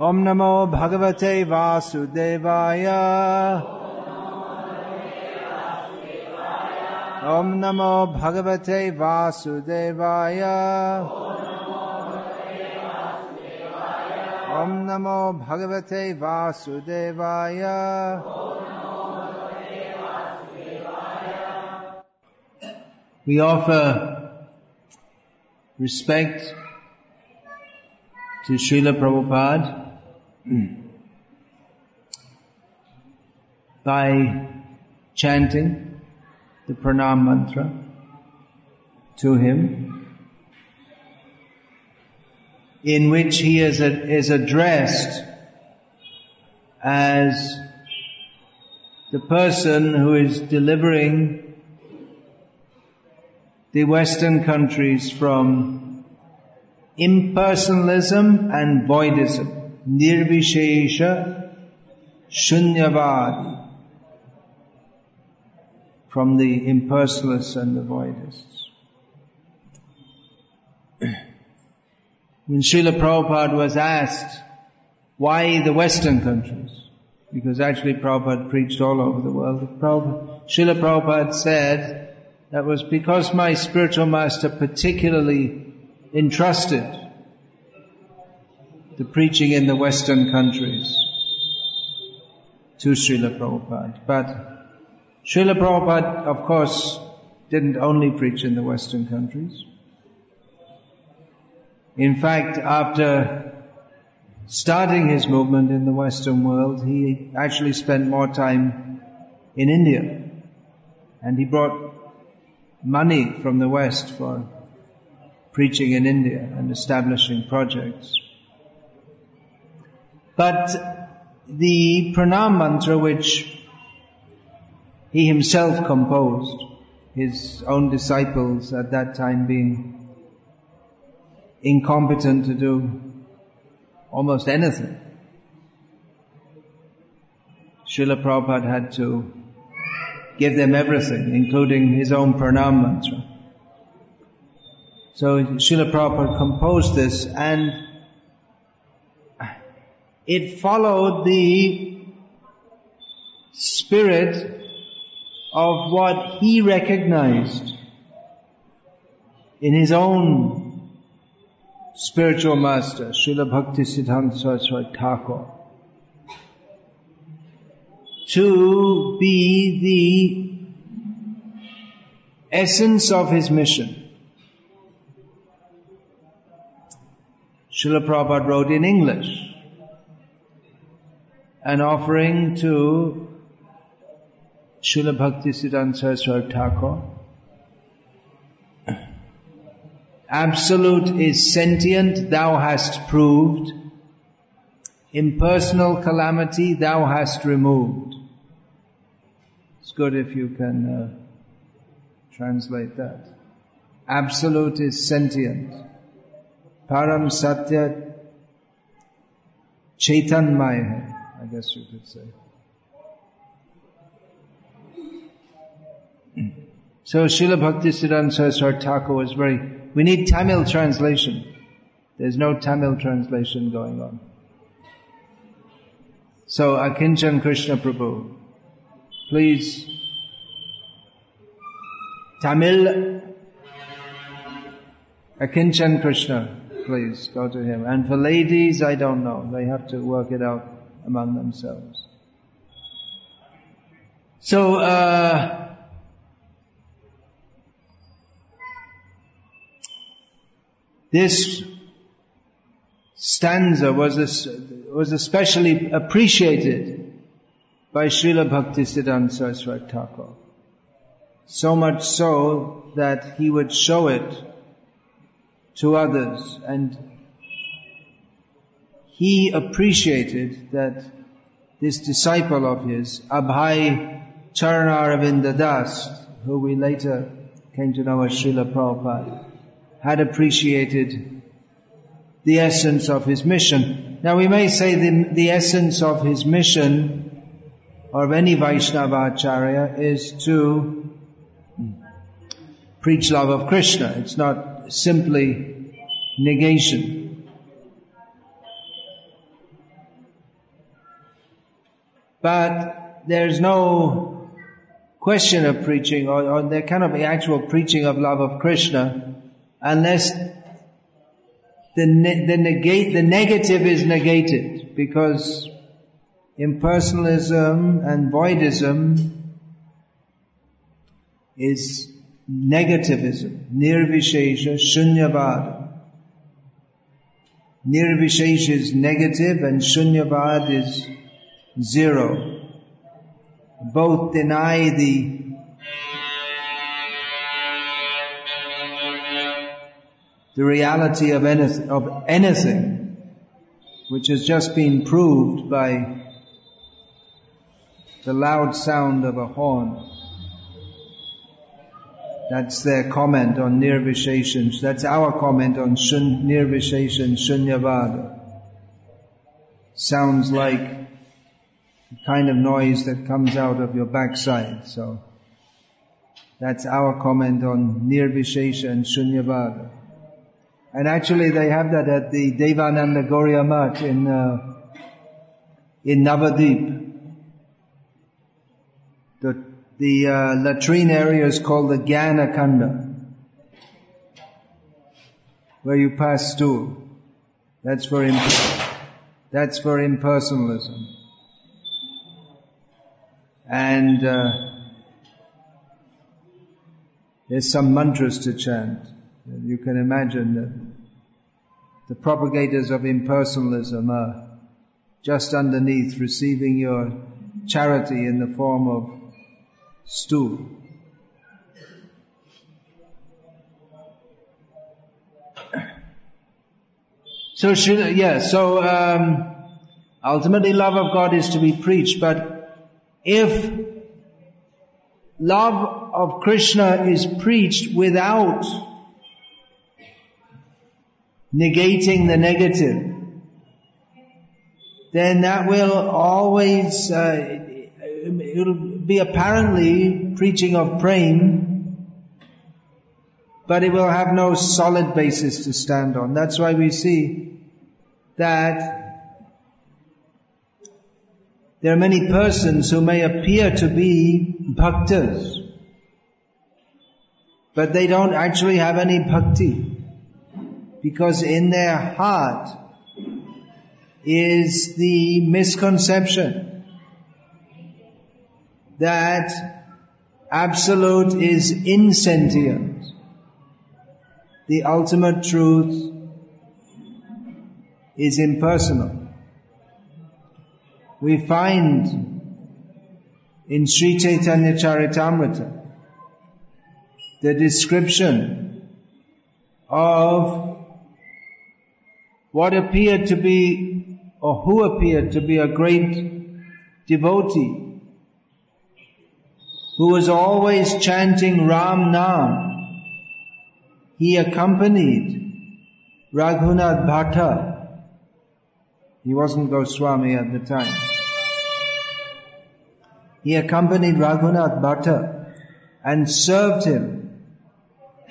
Om Namo Bhagavate Vasudevaya. Om Namo Bhagavate Vasudevaya. Om Namo Bhagavate Vasudevaya. We offer respect to Srila Prabhupada Hmm. by chanting the pranam mantra to him in which he is, is addressed as the person who is delivering the Western countries from impersonalism and voidism, nirvishesha shunyavadi, from the impersonalists and the voidists. When Srila Prabhupada was asked, why the Western countries? Because actually Prabhupada preached all over the world. Prabhupada, Srila Prabhupada said, that was because my spiritual master particularly entrusted the preaching in the Western countries to Srila Prabhupada. But Srila Prabhupada, of course, didn't only preach in the Western countries. In fact, after starting his movement in the Western world, he actually spent more time in India. And he brought money from the West for preaching in India and establishing projects. But the pranam mantra which he himself composed, his own disciples at that time being incompetent to do almost anything. Srila Prabhupada had to give them everything, including his own pranam mantra. So Srila Prabhupada composed this and it followed the spirit of what he recognized in his own spiritual master, Srila Bhakti Siddhanta Saraswati Thakur, to be the essence of his mission. Srila Prabhupada wrote in English an offering to Srila Bhakti Siddhanta Saraswati Thakur Absolute is sentient, thou hast proved. Impersonal calamity, thou hast removed. It's good if you can uh, translate that. Absolute is sentient. Param Satya Chaitanmaya, I guess you could say. So Srila Bhakti Siddhanta Saraswati Thakur was very, we need Tamil translation. There's no Tamil translation going on. So Akinchan Krishna Prabhu, please, Tamil, Akinchan Krishna, please go to him. And for ladies, I don't know. They have to work it out among themselves. So, uh, This stanza was, was especially appreciated by Srila Bhaktisiddhanta Saraswati Thakur. So much so that he would show it to others and he appreciated that this disciple of his, Abhay Charanaravinda Das, who we later came to know as Srila Prabhupada, had appreciated the essence of his mission. Now we may say the, the essence of his mission or of any Vaishnava Acharya is to preach love of Krishna. It's not simply negation. But there's no question of preaching or, or there cannot be actual preaching of love of Krishna unless the, ne- the negate, the negative is negated because impersonalism and voidism is negativism, nirvishesha, shunyavad. Nirvishesha is negative and shunyavad is zero. Both deny the the reality of anything, of anything, which has just been proved by the loud sound of a horn. That's their comment on Nirvisheshan. That's our comment on shun, Nirvisheshan Shunyavada. Sounds like kind of noise that comes out of your backside. So that's our comment on Nirvishesha and Shunyavada. And actually they have that at the Devananda Gauriya in, uh, in Navadip. The the uh, latrine area is called the Jnana Kanda, where you pass stool. That's for imp- that's for impersonalism. And uh, there's some mantras to chant. You can imagine that the propagators of impersonalism are just underneath receiving your charity in the form of stool. So, yeah, so um, ultimately love of God is to be preached, but if love of Krishna is preached without negating the negative, then that will always, uh, it'll be apparently preaching of prema, but it will have no solid basis to stand on. That's why we see that there are many persons who may appear to be bhaktas, but they don't actually have any bhakti because in their heart is the misconception that absolute is insentient. The ultimate truth is impersonal. We find in Sri Chaitanya Charitamrita the description of what appeared to be or who appeared to be a great devotee who was always chanting Ram Nam. He accompanied Raghunath Bhatta. He wasn't Goswami at the time. He accompanied Raghunath Bhatta and served him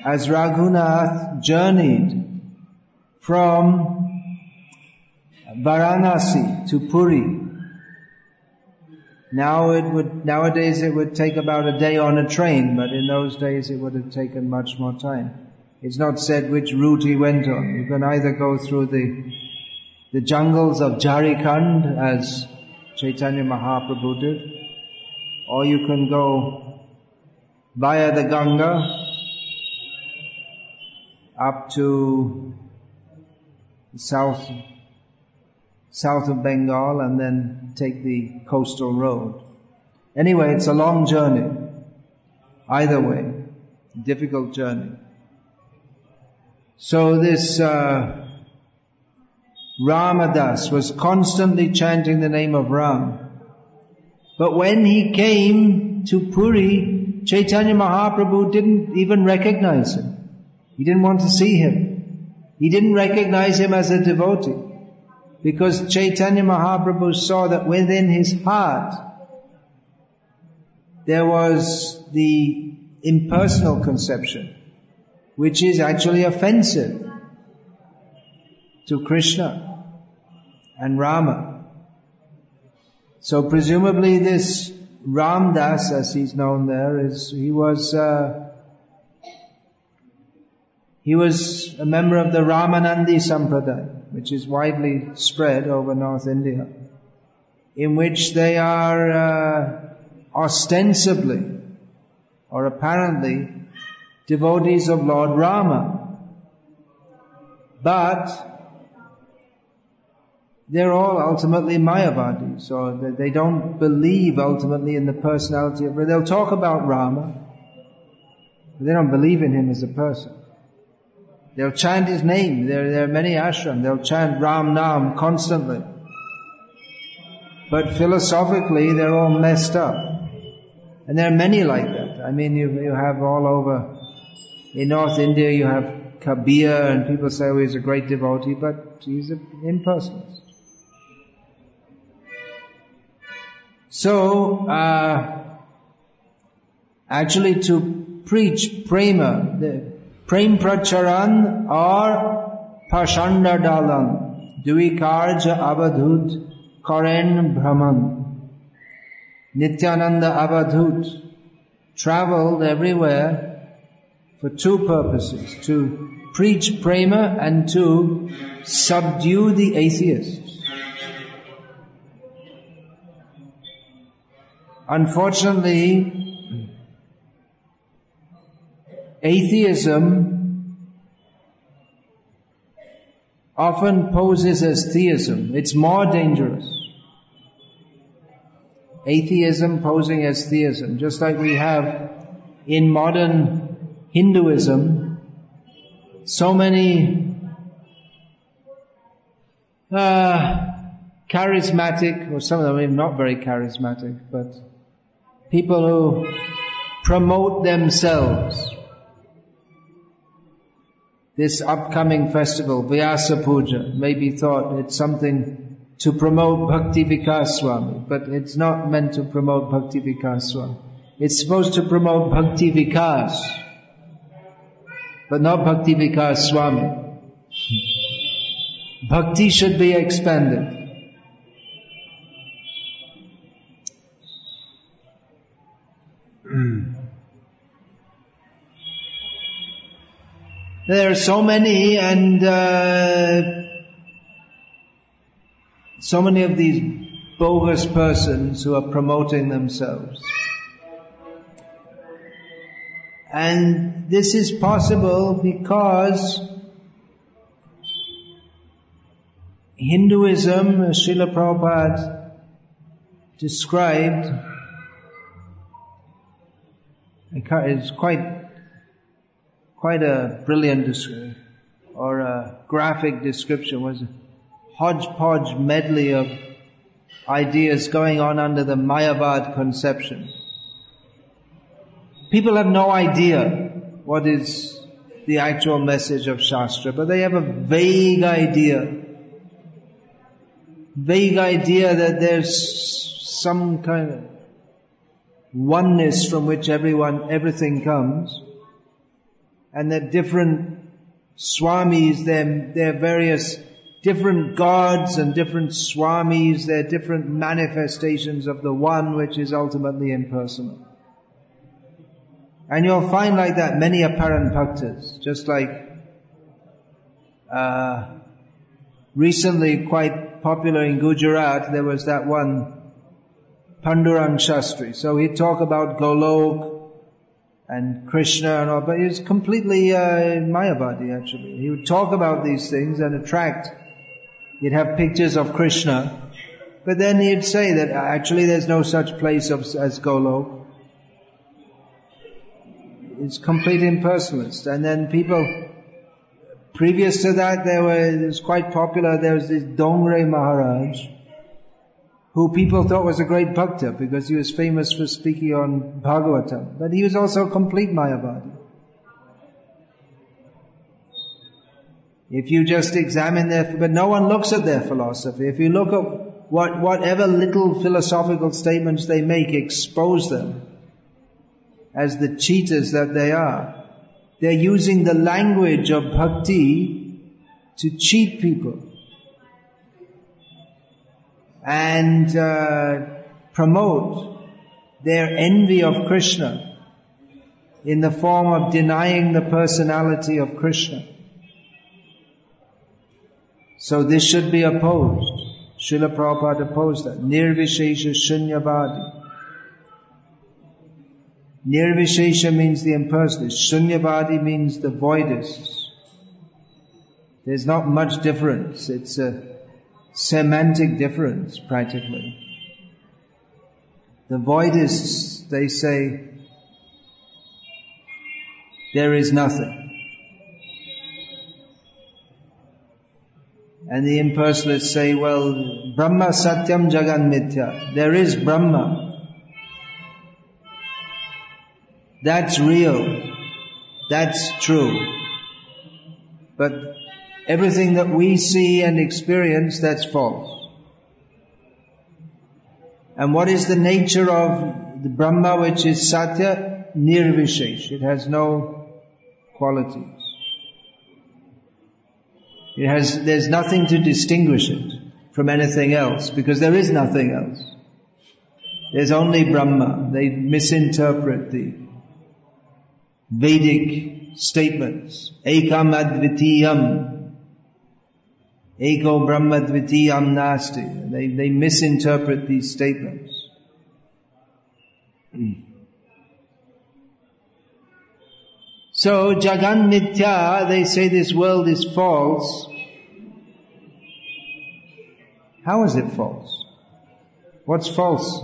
as Raghunath journeyed from Varanasi to Puri now it would, nowadays it would take about a day on a train, but in those days it would have taken much more time. It's not said which route he went on. You can either go through the, the jungles of Jharkhand as Chaitanya Mahaprabhu did, or you can go via the Ganga up to south south of Bengal and then take the coastal road. Anyway, it's a long journey. Either way, difficult journey. So this uh, Ramadas was constantly chanting the name of Ram. But when he came to Puri, Chaitanya Mahaprabhu didn't even recognize him. He didn't want to see him. He didn't recognize him as a devotee. Because Chaitanya Mahaprabhu saw that within his heart there was the impersonal conception, which is actually offensive to Krishna and Rama. So presumably this Ramdas, as he's known there, is he was uh, he was a member of the Ramanandi Sampradaya, which is widely spread over North India, in which they are uh, ostensibly or apparently devotees of Lord Rama. But they're all ultimately Mayavadis, or they don't believe ultimately in the personality of They'll talk about Rama, but they don't believe in him as a person. They'll chant his name. There, there are many ashram. They'll chant Ram Nam constantly. But philosophically, they're all messed up. And there are many like that. I mean, you, you have all over, in North India, you have Kabir, and people say, oh, he's a great devotee, but he's an impersonalist. So, uh, actually to preach prema, the prem pracharan or pashanda dalan, duikarja avadhut karen brahman. Nityananda Avadhut traveled everywhere for two purposes, to preach prema and to subdue the atheists. Unfortunately, atheism often poses as theism. It's more dangerous. Atheism posing as theism, just like we have in modern Hinduism, so many uh, charismatic, or some of them not very charismatic, but people who promote themselves. This upcoming festival, Vyasa Puja, may be thought it's something to promote Bhakti Vikas Swami, but it's not meant to promote Bhakti Vikas Swami. It's supposed to promote Bhakti Vikas, but not Bhakti Vikas Swami. Bhakti should be expanded. There are so many and uh, so many of these bogus persons who are promoting themselves. And this is possible because Hinduism, Srila Prabhupada described, it's quite quite a brilliant or a graphic description, was a hodgepodge medley of ideas going on under the Mayavad conception. People have no idea what is the actual message of Shastra, but they have a vague idea. Vague idea that there's some kind of oneness from which everyone, everything comes and the different swamis, their, their various different gods and different swamis, their different manifestations of the one which is ultimately impersonal. And you'll find like that many apparent bhaktas, just like uh, recently quite popular in Gujarat, there was that one Pandurang Shastri. So he'd talk about Golok, and Krishna and all, but he's completely uh, Mayavadi actually. He would talk about these things and attract. He'd have pictures of Krishna, but then he'd say that actually there's no such place of, as Golok. It's complete impersonalist. And then people, previous to that, there it was quite popular, there was this Dongre Maharaj, who people thought was a great bhakta because he was famous for speaking on Bhagavatam. But he was also a complete Mayavadi. If you just examine their, but no one looks at their philosophy. If you look at what, whatever little philosophical statements they make, expose them as the cheaters that they are. They're using the language of bhakti to cheat people. And uh, promote their envy of Krishna in the form of denying the personality of Krishna. So this should be opposed. Srila Prabhupada opposed that. Nirvishesha Shunyavadi. Nirvishesha means the impersonal. Shunyavadi means the voidists. There's not much difference. It's a semantic difference, practically. The voidists, they say, there is nothing. And the impersonalists say, well, Brahma Satyam Jagan. There is Brahma. That's real. That's true. But everything that we see and experience, that's false. And what is the nature of the Brahma which is Satya? Nirvishesh. It has no qualities. It has, there's nothing to distinguish it from anything else because there is nothing else. There's only Brahma. They misinterpret the Vedic statements. Ekam advitiyam. Eko Brahma dvitiyam nasti. They, they misinterpret these statements. So Jagan Mithya, they say this world is false. How is it false? What's false?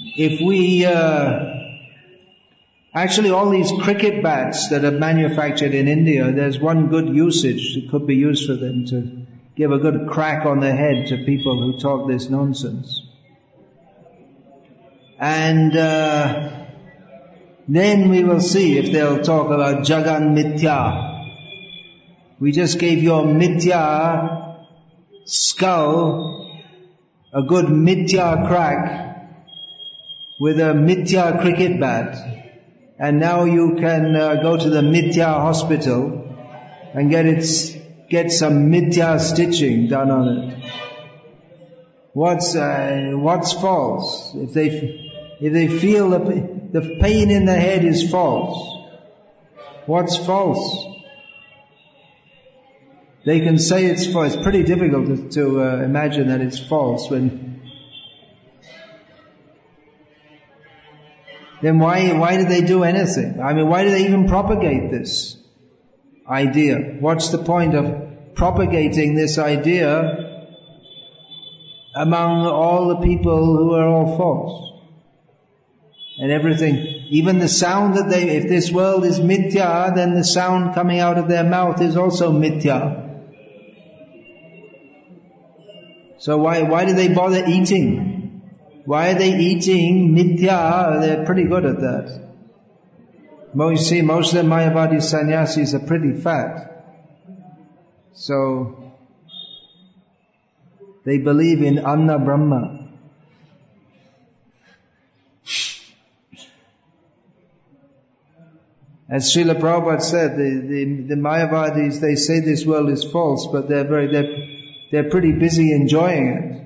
If we, uh, actually all these cricket bats that are manufactured in India, there's one good usage that could be used for them to give a good crack on the head to people who talk this nonsense. And, uh, then we will see if they'll talk about Jagan Mithya. We just gave your Mithya skull a good Mithya crack with a Mithya cricket bat. And now you can uh, go to the Mithya hospital and get it, get some Mithya stitching done on it. What's, uh, what's false? If they, if they feel the, the pain in the head is false. What's false? They can say it's false. It's pretty difficult to, to uh, imagine that it's false when. Then why why do they do anything? I mean, why do they even propagate this idea? What's the point of propagating this idea among all the people who are all false? and everything. Even the sound that they, if this world is mithya, then the sound coming out of their mouth is also mithya. So why, why do they bother eating? Why are they eating mithya? They're pretty good at that. You see, most of the Mayavadi sannyasis are pretty fat. So, they believe in Anna Brahma. As Srila Prabhupada said, the, the, the Mayavadis, they say this world is false, but they're very, they're, they're pretty busy enjoying it.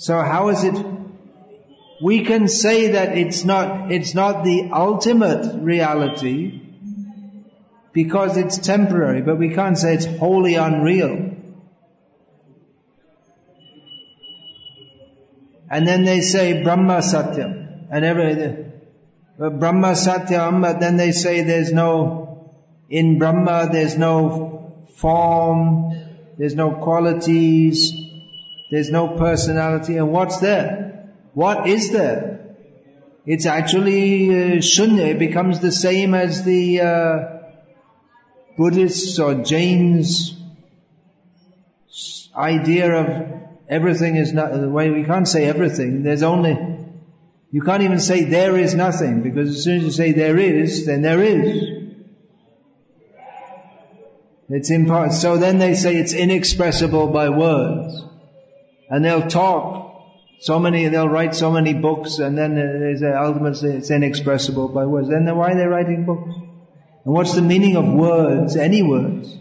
So how is it, we can say that it's not, it's not the ultimate reality, because it's temporary, but we can't say it's wholly unreal. And then they say Brahma Satyam, and every, Brahma Satyam, but then they say there's no, in Brahma there's no form, there's no qualities, there's no personality, and what's there? What is there? It's actually uh, shunya, it becomes the same as the uh, Buddhists or Jains idea of everything is not, the way we can't say everything, there's only you can't even say there is nothing, because as soon as you say there is, then there is. It's impossible. So then they say it's inexpressible by words. And they'll talk so many, they'll write so many books and then say ultimately it's inexpressible by words. Then why are they writing books? And what's the meaning of words, any words?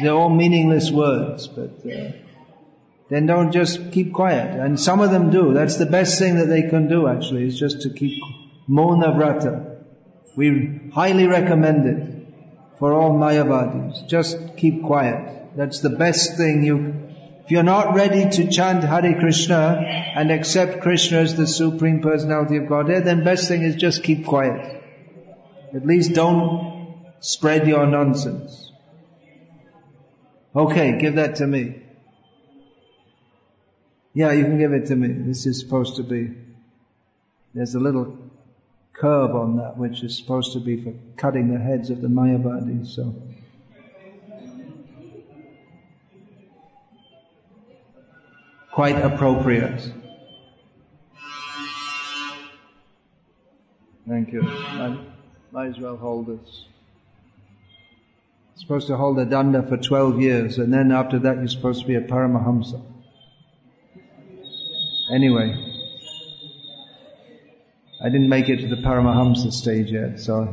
They're all meaningless words, but uh, then don't just keep quiet. And some of them do. That's the best thing that they can do actually, is just to keep Mauna Vrata. We highly recommend it for all Mayavadis. Just keep quiet. That's the best thing you, if you're not ready to chant Hare Krishna and accept Krishna as the Supreme Personality of Godhead, then best thing is just keep quiet. At least don't spread your nonsense. Okay, give that to me. Yeah, you can give it to me. This is supposed to be, there's a little curve on that which is supposed to be for cutting the heads of the Mayavadis, so. Quite appropriate. Thank you. I might as well hold this. supposed to hold a danda for 12 years and then after that you're supposed to be a Paramahamsa. Anyway, I didn't make it to the Paramahamsa stage yet, so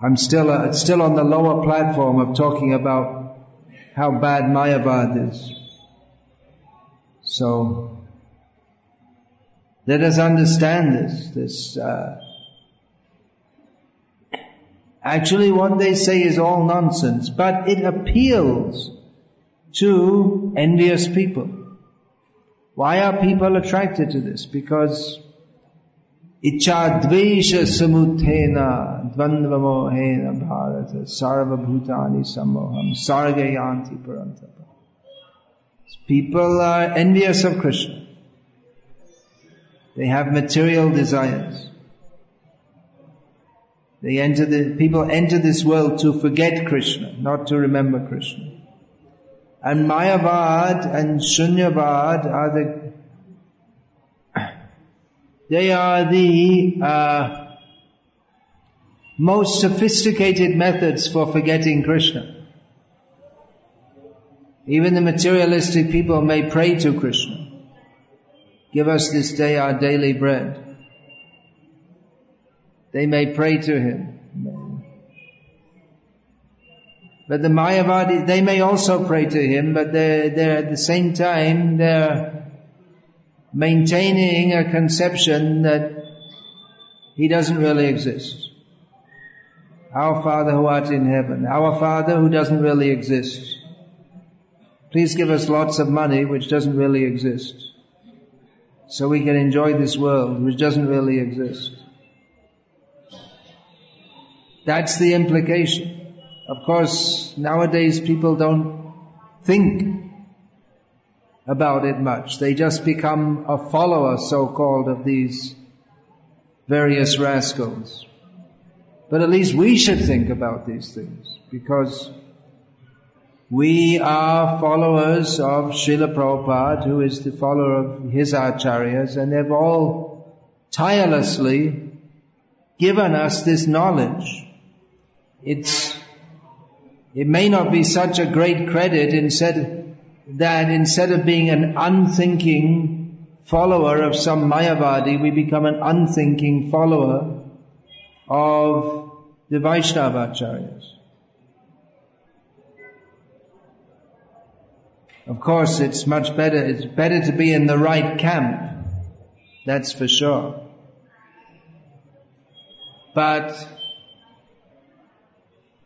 I'm still uh, still on the lower platform of talking about how bad Mayavad is. So let us understand this. This uh, actually what they say is all nonsense, but it appeals to envious people. Why are people attracted to this? Because icha dvesha samuthena dvandvamohena bharata sarva bhutani samoham sargayanti parantapa. People are envious of Krishna. They have material desires. They enter the, people enter this world to forget Krishna, not to remember Krishna. And Mayavad and Shunyavad are the, they are the uh, most sophisticated methods for forgetting Krishna. Even the materialistic people may pray to Krishna. Give us this day our daily bread. They may pray to Him. But the Mayavadi, they may also pray to him, but they're, they're at the same time, they're maintaining a conception that he doesn't really exist. Our Father who art in heaven, our Father who doesn't really exist. Please give us lots of money which doesn't really exist. So we can enjoy this world which doesn't really exist. That's the implication. Of course, nowadays people don't think about it much. They just become a follower, so-called, of these various rascals. But at least we should think about these things because we are followers of Srila Prabhupada, who is the follower of his acharyas, and they've all tirelessly given us this knowledge. It's it may not be such a great credit instead that instead of being an unthinking follower of some Mayavadi, we become an unthinking follower of the Vaishnavacharyas. Of course, it's much better, it's better to be in the right camp. That's for sure. But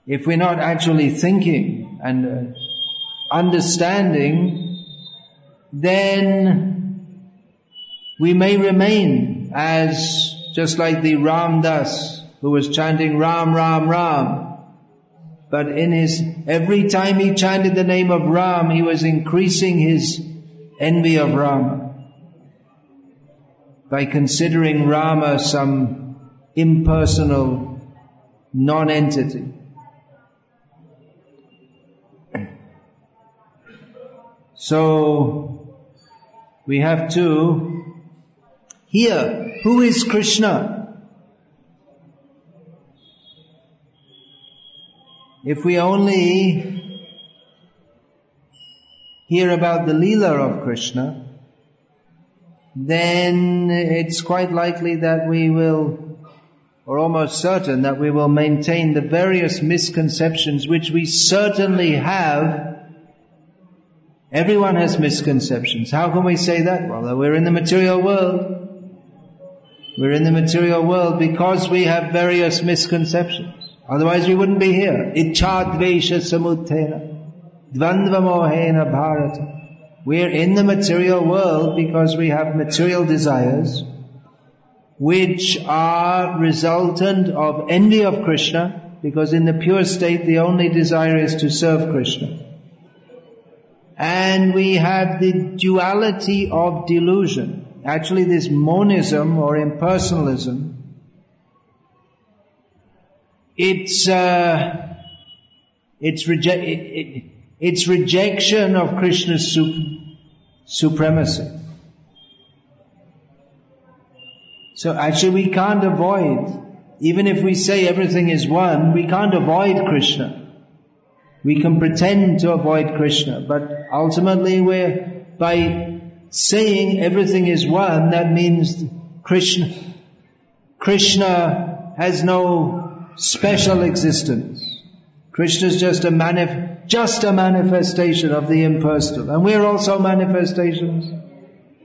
if we're not actually thinking and uh, understanding, then we may remain as just like the Ram Das who was chanting Ram, Ram, Ram. But in his, every time he chanted the name of Ram, he was increasing his envy of Rama. By considering Rama some impersonal non-entity. So we have to hear who is Krishna. If we only hear about the Leela of Krishna, then it's quite likely that we will or almost certain that we will maintain the various misconceptions which we certainly have. Everyone has misconceptions. How can we say that? Well, we're in the material world. We're in the material world because we have various misconceptions. Otherwise we wouldn't be here. Ichadvesha. Dvandva mohena bharata. We're in the material world because we have material desires which are resultant of envy of Krishna because in the pure state the only desire is to serve Krishna. And we have the duality of delusion. Actually this monism or impersonalism, it's, uh, it's, reje- it, it, it's rejection of Krishna's su- supremacy. So actually we can't avoid, even if we say everything is one, we can't avoid Krishna. We can pretend to avoid Krishna, but ultimately we're, by saying everything is one, that means Krishna, Krishna has no special existence. Krishna is just a manif- just a manifestation of the impersonal. And we're also manifestations.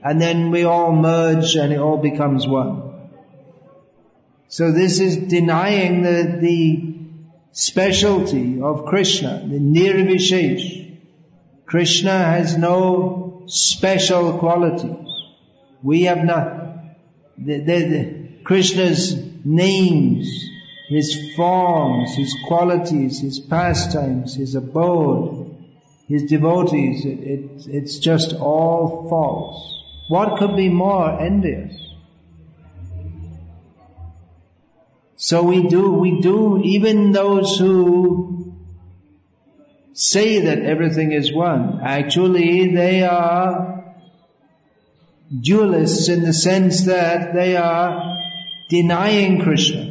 And then we all merge and it all becomes one. So this is denying the, the specialty of Krishna, the nirvishesh. Krishna has no special qualities. We have not. The, the, the, Krishna's names his forms, his qualities, his pastimes, his abode, his devotees, it, it, it's just all false. What could be more envious? So we do, we do, even those who say that everything is one, actually they are dualists in the sense that they are denying Krishna.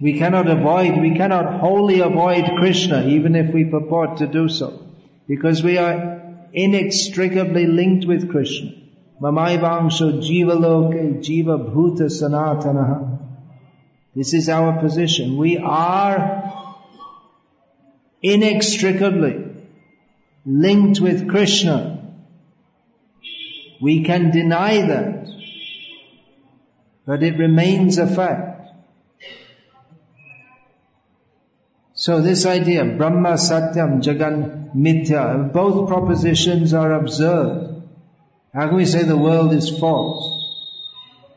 We cannot avoid, we cannot wholly avoid Krishna even if we purport to do so. Because we are inextricably linked with Krishna. Mamaivangsho jiva loke jiva bhuta sanatanaha. This is our position. We are inextricably linked with Krishna. We can deny that, but it remains a fact. So this idea, Brahma Satyam, Jagan Mithya, both propositions are observed. How can we say the world is false?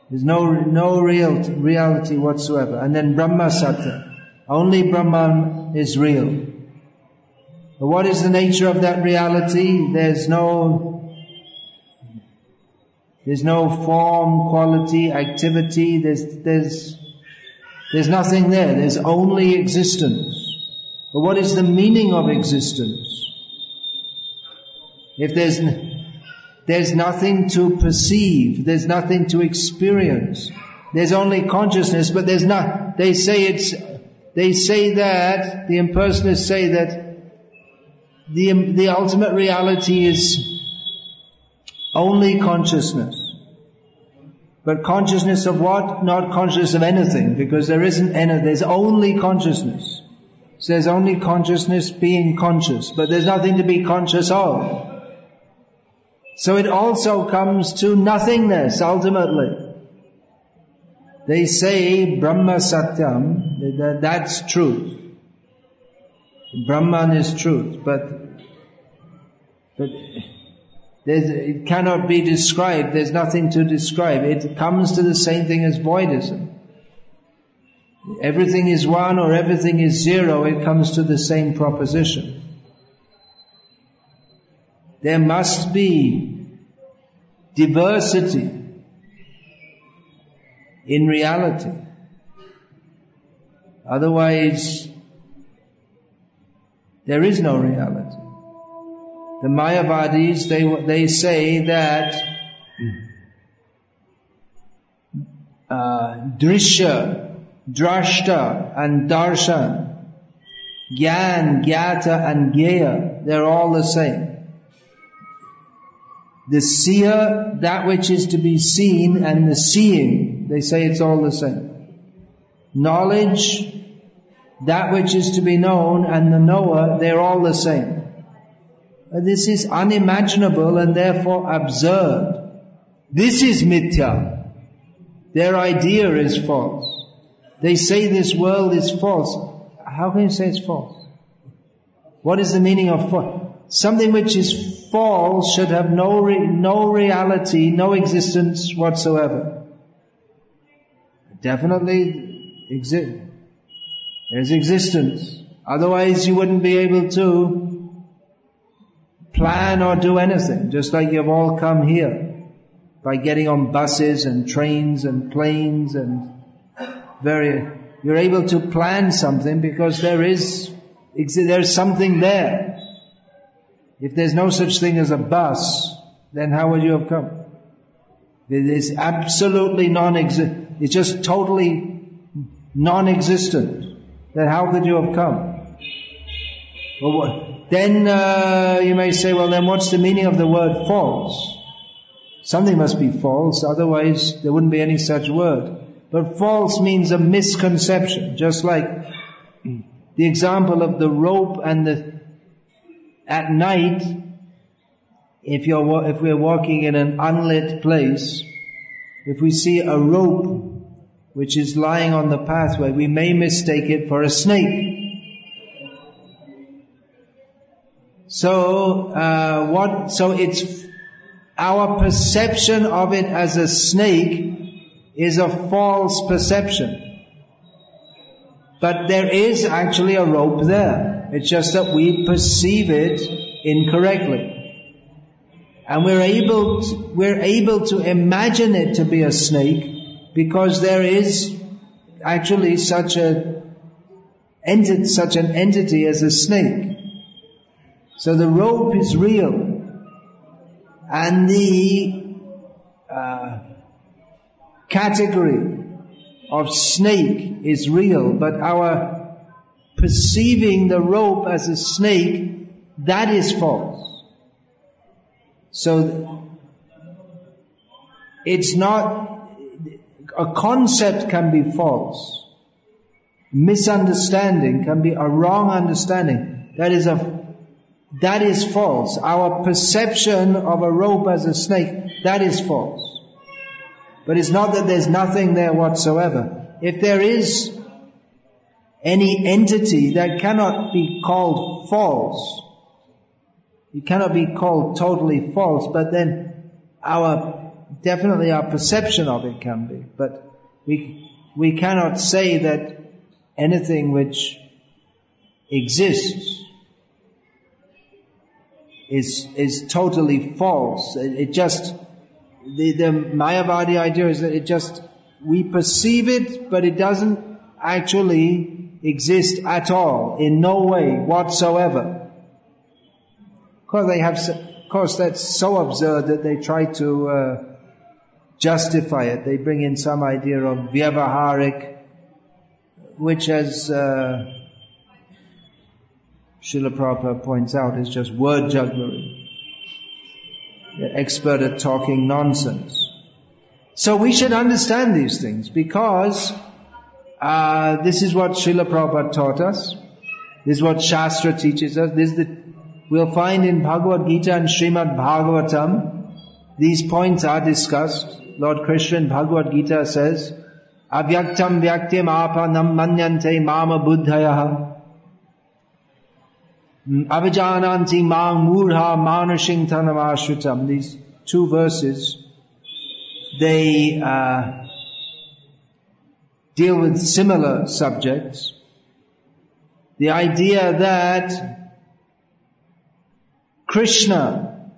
There's no, no real, reality whatsoever. And then Brahma Satya, only Brahman is real. But what is the nature of that reality? There's no, there's no form, quality, activity, there's, there's, there's nothing there. There's only existence. But what is the meaning of existence? If there's, there's nothing to perceive, there's nothing to experience, there's only consciousness, but there's not, they say it's, they say that, the impersonalists say that the, the ultimate reality is only consciousness. But consciousness of what? Not consciousness of anything, because there isn't any, there's only consciousness. So there's only consciousness being conscious, but there's nothing to be conscious of. So it also comes to nothingness ultimately. They say Brahma Satyam, that, that's truth. Brahman is truth, but, but it cannot be described. There's nothing to describe. It comes to the same thing as voidism everything is one or everything is zero, it comes to the same proposition. There must be diversity in reality. Otherwise, there is no reality. The Mayavadis, they, they say that uh, drishya drashta and darshan, gyan, gyata and gaya, they're all the same. The seer, that which is to be seen, and the seeing, they say it's all the same. knowledge, that which is to be known, and the knower, they're all the same. This is unimaginable and therefore absurd. This is mithya. Their idea is false. They say this world is false. How can you say it's false? What is the meaning of false? Something which is false should have no, re- no reality, no existence whatsoever. Definitely exist. There's existence. Otherwise you wouldn't be able to plan or do anything, just like you've all come here by getting on buses and trains and planes and very, you're able to plan something because there is, there's something there. If there's no such thing as a bus, then how would you have come? It is absolutely non-existent. It's just totally non-existent. Then how could you have come? Well, what, then uh, you may say, well, then what's the meaning of the word false? Something must be false, otherwise there wouldn't be any such word. But false means a misconception, just like the example of the rope and the, at night, if you're, if we're walking in an unlit place, if we see a rope which is lying on the pathway, we may mistake it for a snake. So, uh, what, so it's, our perception of it as a snake is a false perception. But there is actually a rope there. It's just that we perceive it incorrectly. And we're able to, we're able to imagine it to be a snake because there is actually such a such an entity as a snake. So the rope is real. And the uh, category of snake is real, but our perceiving the rope as a snake, that is false. So it's not, a concept can be false. Misunderstanding can be a wrong understanding. That is a that is false. Our perception of a rope as a snake, that is false. But it's not that there's nothing there whatsoever. If there is any entity that cannot be called false, it cannot be called totally false, but then our, definitely our perception of it can be. But we, we cannot say that anything which exists is, is totally false. It, it just, the, the Mayavadi idea is that it just, we perceive it, but it doesn't actually exist at all, in no way whatsoever. Of course, they have, of course, that's so absurd that they try to uh, justify it. They bring in some idea of vyavaharik, which, as uh, Srila Prabhupada points out, is just word jugglery expert at talking nonsense. So we should understand these things because uh, this is what Srila Prabhupada taught us. This is what Shastra teaches us. This is the, we'll find in Bhagavad Gita and Srimad Bhagavatam, these points are discussed. Lord Krishna in Bhagavad Gita says, Avyaktam vyaktim apanam manyante mama buddhayaha Avijananti mang murha manashing tanamashritam. These two verses, they uh, deal with similar subjects. The idea that Krishna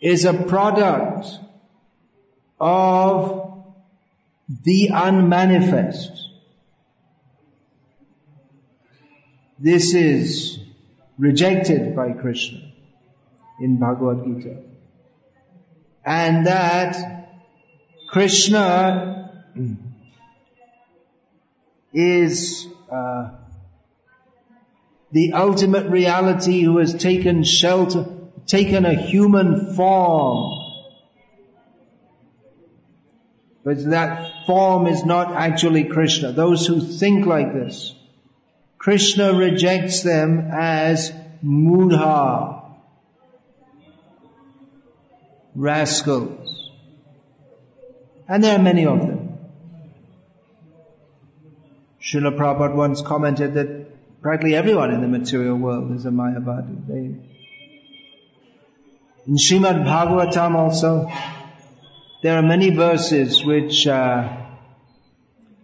is a product of the unmanifest. This is rejected by Krishna in Bhagavad Gita. And that Krishna is uh, the ultimate reality who has taken shelter, taken a human form But that form is not actually Krishna. Those who think like this, Krishna rejects them as mudha, rascals. And there are many of them. Srila Prabhupada once commented that practically everyone in the material world is a Mayavadi. They, in Srimad Bhagavatam also, there are many verses which uh,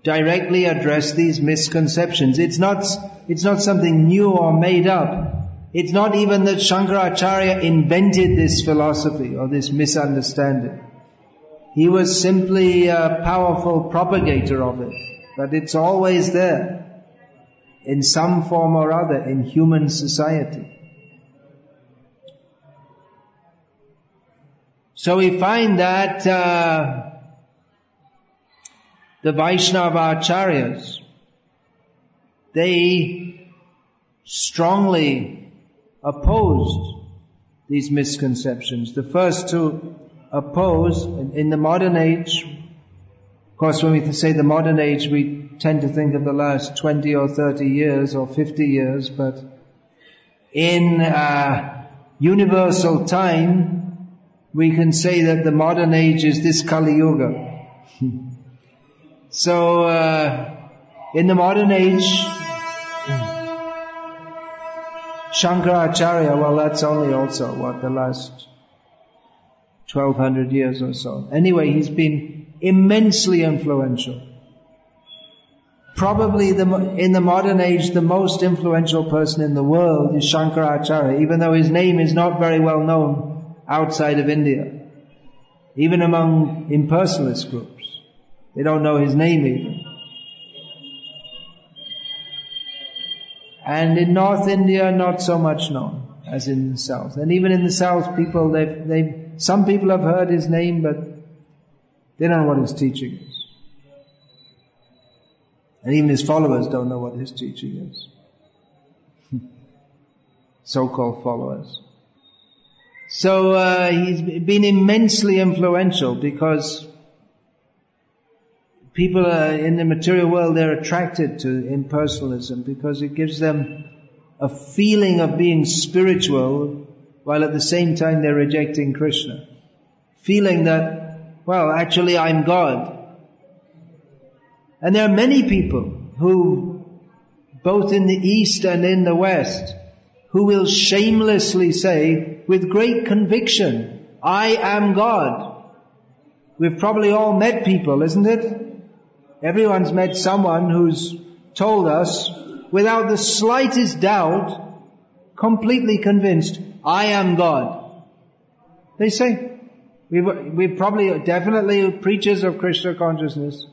directly address these misconceptions. It's not, it's not something new or made up. It's not even that Shankaracharya invented this philosophy or this misunderstanding. He was simply a powerful propagator of it. But it's always there in some form or other in human society. So we find that uh, the Vaishnava acharyas, they strongly opposed these misconceptions. The first to oppose in the modern age, of course when we say the modern age we tend to think of the last 20 or 30 years or 50 years, but in uh, universal time we can say that the modern age is this Kali Yuga. so, uh, in the modern age, Shankaracharya, well that's only also, what, the last 1200 years or so. Anyway, he's been immensely influential. Probably the, in the modern age, the most influential person in the world is Shankaracharya, even though his name is not very well known outside of India, even among impersonalist groups. They don't know his name even. And in North India, not so much known as in the South. And even in the South, people, they've, they've, some people have heard his name, but they don't know what his teaching is. And even his followers don't know what his teaching is. So-called followers. So uh, he's been immensely influential because people in the material world they're attracted to impersonalism because it gives them a feeling of being spiritual while at the same time they're rejecting Krishna. Feeling that, well, actually I'm God. And there are many people who, both in the East and in the West, who will shamelessly say, with great conviction, I am God. We've probably all met people, isn't it? Everyone's met someone who's told us, without the slightest doubt, completely convinced, I am God. They say, we we probably, definitely preachers of Krishna consciousness,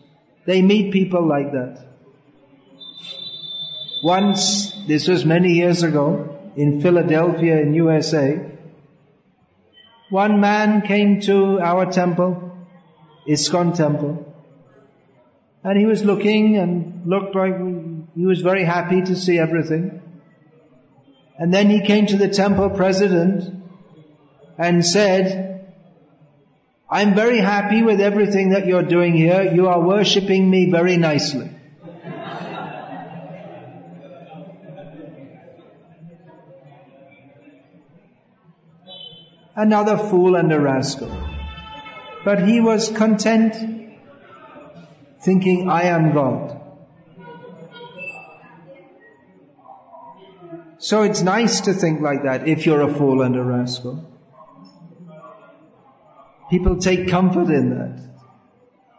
they meet people like that. Once, this was many years ago, in Philadelphia in USA, one man came to our temple, ISKCON temple, and he was looking and looked like he was very happy to see everything. And then he came to the temple president and said, I'm very happy with everything that you're doing here. You are worshipping me very nicely. another fool and a rascal. But he was content thinking, I am God. So it's nice to think like that if you're a fool and a rascal. People take comfort in that,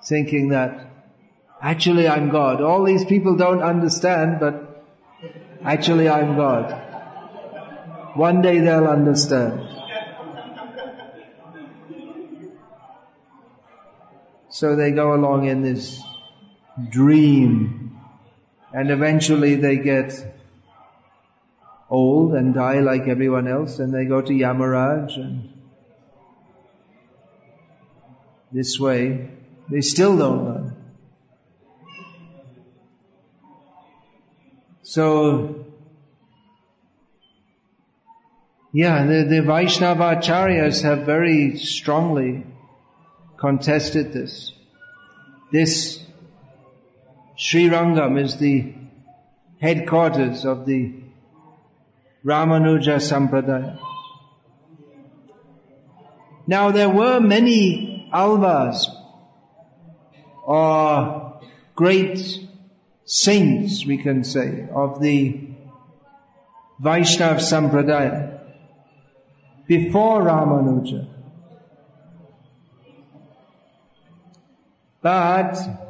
thinking that actually I'm God. All these people don't understand, but actually I'm God. One day they'll understand. So they go along in this dream and eventually they get old and die like everyone else and they go to Yamaraj and this way they still don't learn. So yeah, the, the Vaishnava acharyas have very strongly contested this. This Sri Rangam is the headquarters of the Ramanuja Sampradaya. Now there were many alvas or great saints, we can say, of the Vaishnav Sampradaya before Ramanuja. But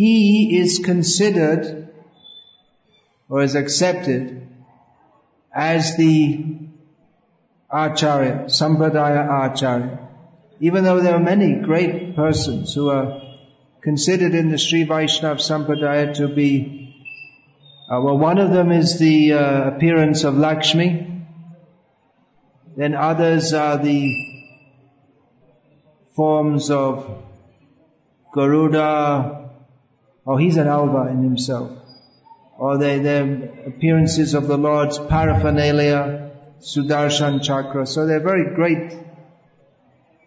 he is considered or is accepted as the Acharya, Sampradaya Acharya. Even though there are many great persons who are considered in the Sri Vaishnav Sampradaya to be, uh, well, one of them is the uh, appearance of Lakshmi. Then others are the forms of Garuda. Oh, he's an alva in himself. Or they, the appearances of the Lord's paraphernalia, Sudarshan Chakra. So they're very great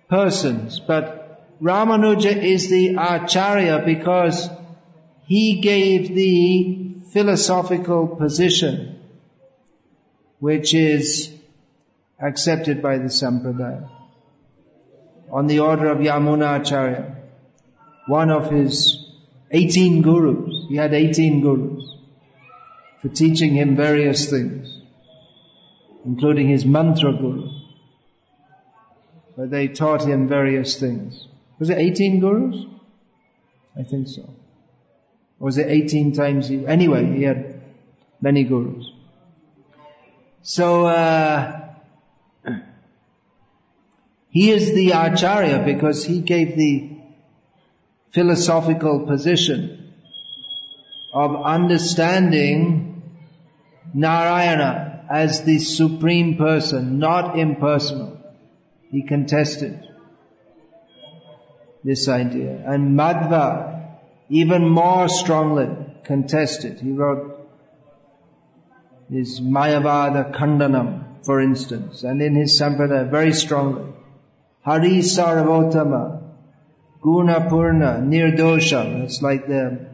persons. But Ramanuja is the Acharya because he gave the philosophical position which is accepted by the Sampradaya. On the order of Yamuna Acharya, one of his 18 gurus, he had 18 gurus, for teaching him various things, including his mantra guru where they taught him various things. Was it 18 gurus? I think so. Or was it 18 times? He, anyway, he had many gurus. So, uh, he is the Acharya because he gave the philosophical position of understanding Narayana as the supreme person, not impersonal. He contested this idea. And Madhva even more strongly contested. He wrote his Mayavada Khandanam, for instance, and in his Sampradaya very strongly. Hari Sarvotama, Guna Purna, Nirdosha, that's like the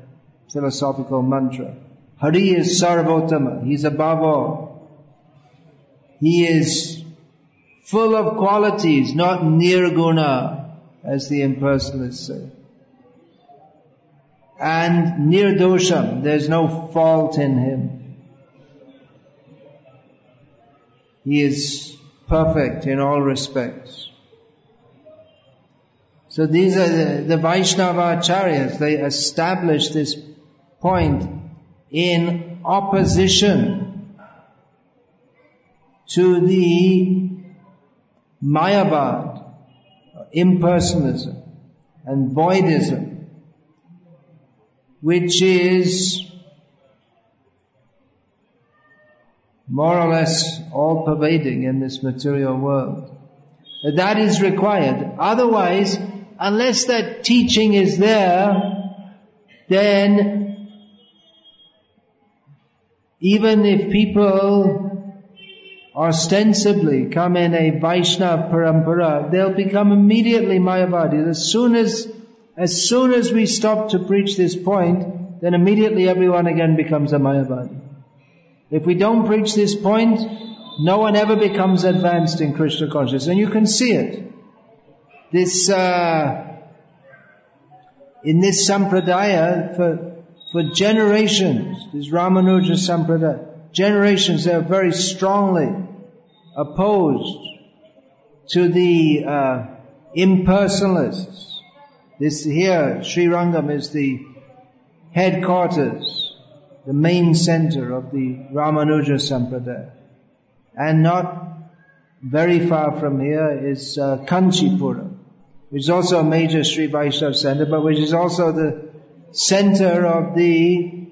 philosophical mantra. Hari is Sarvotama, he's above all. He is full of qualities, not nirguna, as the impersonalists say. And nirdosham, there's no fault in him. He is perfect in all respects. So these are the, the Vaishnava acharyas, they establish this point in opposition to the Mayavad, impersonalism, and voidism, which is more or less all pervading in this material world. That is required. Otherwise, unless that teaching is there, then even if people ostensibly come in a Vaishnava parampara, they'll become immediately Mayavadis. As soon as, as soon as we stop to preach this point, then immediately everyone again becomes a Mayavadi. If we don't preach this point, no one ever becomes advanced in Krishna consciousness. And you can see it. This, uh, in this sampradaya, for, for generations, this Ramanuja sampradaya, generations, they are very strongly opposed to the uh, impersonalists. This here, Sri Rangam is the headquarters, the main center of the Ramanuja Sampradaya. And not very far from here is uh, Kanchipura, which is also a major Sri Vaishnava center, but which is also the center of the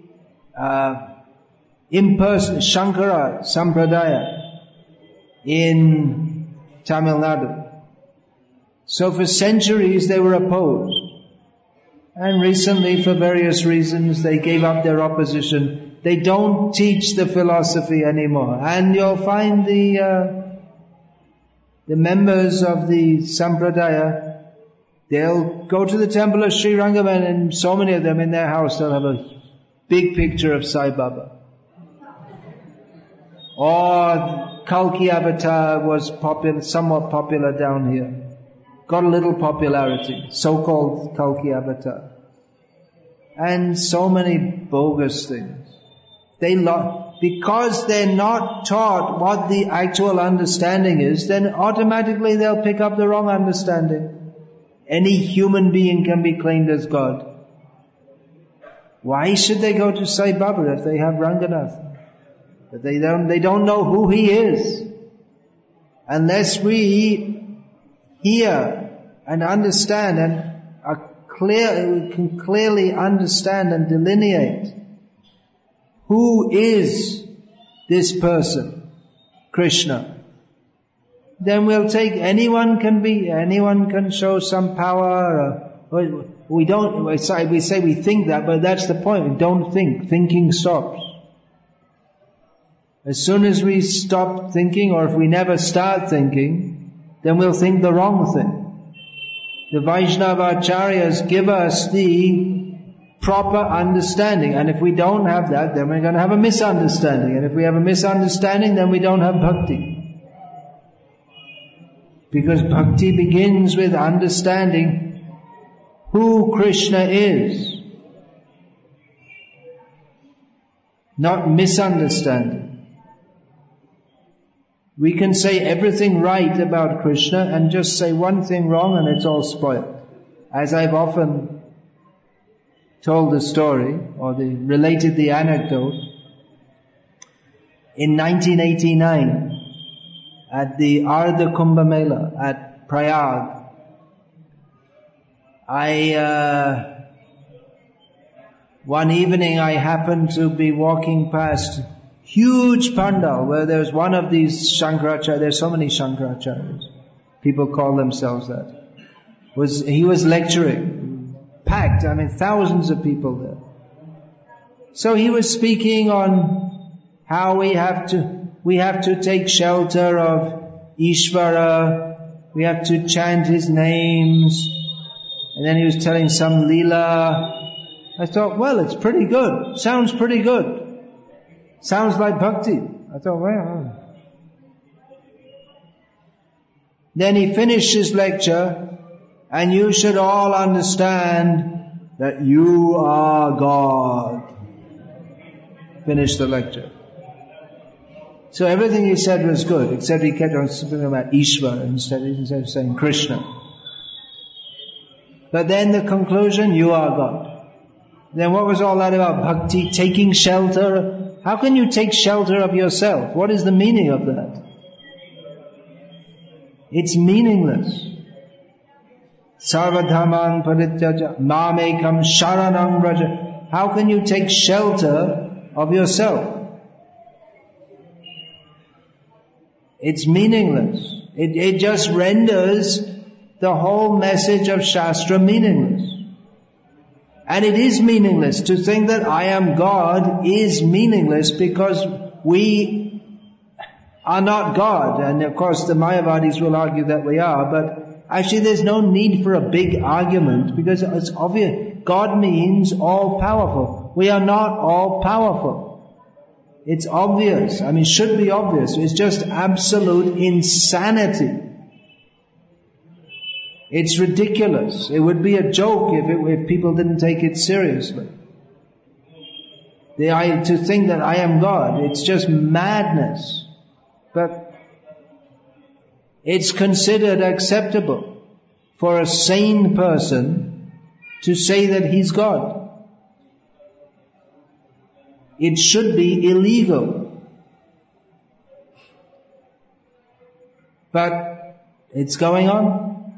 uh, impersonal Shankara Sampradaya in Tamil Nadu. So for centuries they were opposed. And recently, for various reasons, they gave up their opposition. They don't teach the philosophy anymore. And you'll find the, uh, the members of the Sampradaya They'll go to the temple of Sri Rangavan and so many of them in their house, they'll have a big picture of Sai Baba. Or Kalki Avatar was popular, somewhat popular down here. Got a little popularity, so-called Kalki Avatar. And so many bogus things. They lo- because they're not taught what the actual understanding is, then automatically they'll pick up the wrong understanding. Any human being can be claimed as God. Why should they go to Sai Baba if they have Ranganath? But they don't, they don't know who he is. Unless we hear and understand and are clear, we can clearly understand and delineate who is this person, Krishna. Then we'll take anyone can be, anyone can show some power. Uh, we don't, we say, we say we think that, but that's the point. We don't think. Thinking stops. As soon as we stop thinking, or if we never start thinking, then we'll think the wrong thing. The Vaishnava Acharyas give us the proper understanding, and if we don't have that, then we're going to have a misunderstanding, and if we have a misunderstanding, then we don't have bhakti. Because bhakti begins with understanding who Krishna is, not misunderstanding. We can say everything right about Krishna and just say one thing wrong and it's all spoiled. As I've often told the story or the, related the anecdote, in 1989 at the Ardha Kumbh Mela at Prayag, I, uh, one evening I happened to be walking past huge pandal where there's one of these Shankaracharya, there's so many Shankaracharyas. People call themselves that. Was, he was lecturing, packed, I mean thousands of people there. So he was speaking on how we have to, we have to take shelter of Ishvara, we have to chant his names, and then he was telling some lila. I thought, well, it's pretty good, sounds pretty good. Sounds like bhakti. I thought, well. Uh. Then he finished his lecture, and you should all understand that you are God. Finished the lecture. So everything he said was good, except he kept on speaking about Ishvara instead, of saying Krishna. But then the conclusion, you are God. Then what was all that about bhakti, taking shelter how can you take shelter of yourself? What is the meaning of that? It's meaningless. Sarvadhaman parityaja mamekam sharanam raja. How can you take shelter of yourself? It's meaningless. It, it just renders the whole message of Shastra meaningless. And it is meaningless. To think that I am God is meaningless because we are not God. And of course the Mayavadis will argue that we are, but actually there's no need for a big argument because it's obvious. God means all powerful. We are not all powerful. It's obvious. I mean, it should be obvious. It's just absolute insanity it's ridiculous. It would be a joke if, it, if people didn't take it seriously. The, I, to think that I am God, it's just madness. But it's considered acceptable for a sane person to say that he's God. It should be illegal. But it's going on.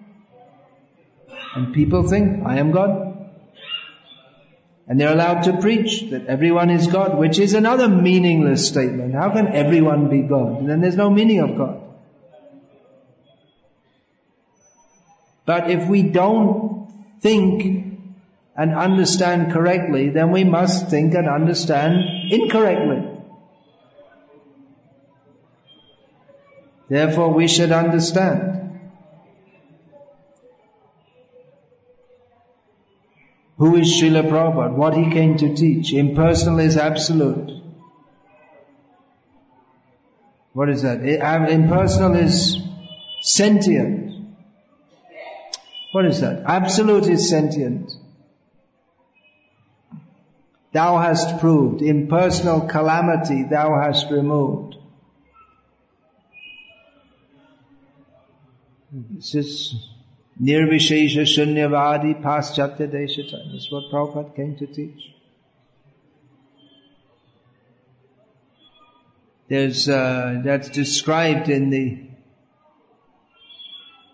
And people think, I am God. And they're allowed to preach that everyone is God, which is another meaningless statement. How can everyone be God? then there's no meaning of God. But if we don't think and understand correctly, then we must think and understand incorrectly. Therefore we should understand Who is Srila Prabhupada? What he came to teach? Impersonal is absolute. What is that? Impersonal is sentient. What is that? Absolute is sentient. Thou hast proved. Impersonal calamity thou hast removed. This is Nirvishesha Shunyavadi Paschatya Deshata. That's what Prabhupada came to teach. There's, uh, that's described in the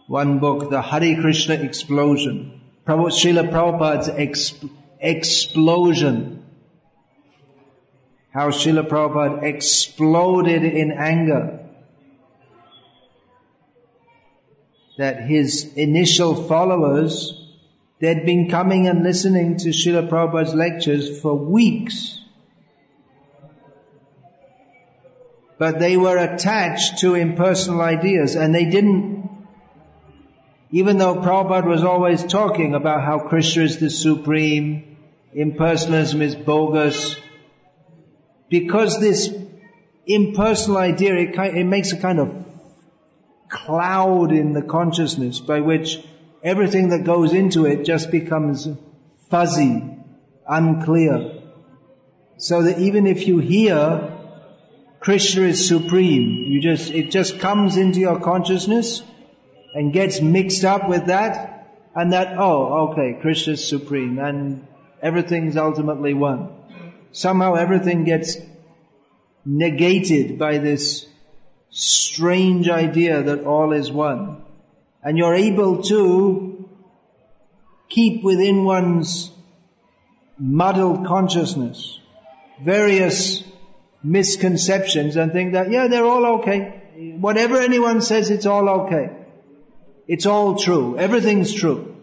one book, the Hare Krishna explosion. Prabhupada, Srila Prabhupada's exp- explosion. How Srila Prabhupada exploded in anger. That his initial followers, they'd been coming and listening to Srila Prabhupada's lectures for weeks. But they were attached to impersonal ideas and they didn't even though Prabhupada was always talking about how Krishna is the supreme, impersonalism is bogus, because this impersonal idea, it, it makes a kind of cloud in the consciousness by which everything that goes into it just becomes fuzzy, unclear. So that even if you hear Krishna is supreme, you just, it just comes into your consciousness and gets mixed up with that, and that, oh, okay, Krishna is supreme, and everything's ultimately one. Somehow everything gets negated by this strange idea that all is one. And you're able to keep within one's muddled consciousness various misconceptions and think that, yeah, they're all okay. Whatever anyone says, it's all okay. It's all true. Everything's true.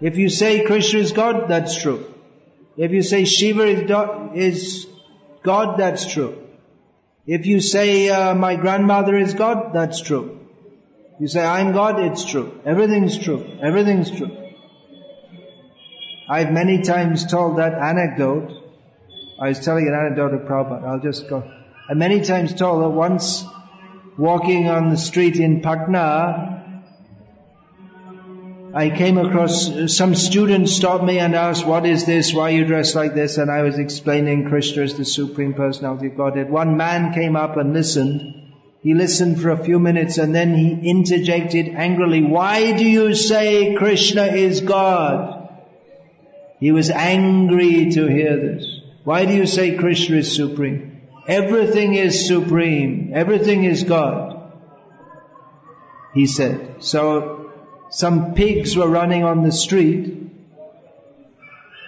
If you say Krishna is God, that's true. If you say Shiva is, God, that's true. If you say uh, my grandmother is God, that's true. You say I'm God, it's true. Everything's true. Everything's true. I've many times told that anecdote. I was telling an anecdote of Prabhupada. I'll just go. I many times told that once walking on the street in Patna, I came across uh, some students stopped me and asked, what is this? Why you dressed like this? And I was explaining Krishna is the Supreme Personality of Godhead. One man came up and listened. He listened for a few minutes and then he interjected angrily, why do you say Krishna is God? He was angry to hear this. Why do you say Krishna is supreme? Everything is supreme. Everything is God. He said. So some pigs were running on the street.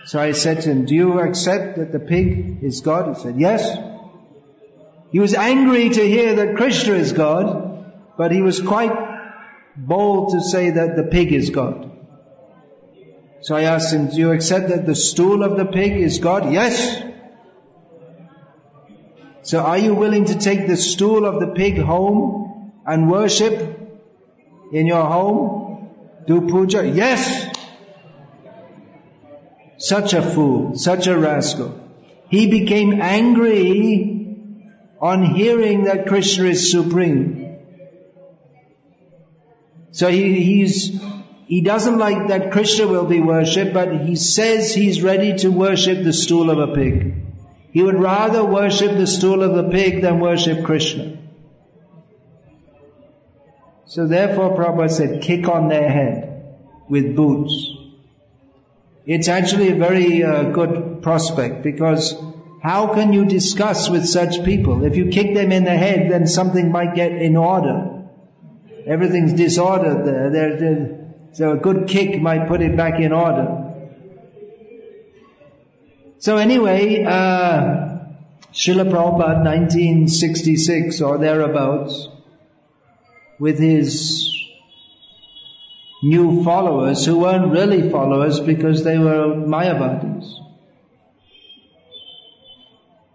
So I said to him, do you accept that the pig is God? He said, yes. He was angry to hear that Krishna is God, but he was quite bold to say that the pig is God. So I asked him, do you accept that the stool of the pig is God? Yes. So are you willing to take the stool of the pig home and worship in your home? Do puja? Yes! Such a fool, such a rascal. He became angry on hearing that Krishna is supreme. So he, he's, he doesn't like that Krishna will be worshipped, but he says he's ready to worship the stool of a pig. He would rather worship the stool of a pig than worship Krishna. So therefore Prabhupada said, kick on their head with boots. It's actually a very uh, good prospect because how can you discuss with such people? If you kick them in the head, then something might get in order. Everything's disordered there. They're, they're, so a good kick might put it back in order. So anyway, uh, Srila Prabhupada, 1966 or thereabouts, with his new followers who weren't really followers because they were Mayavadis.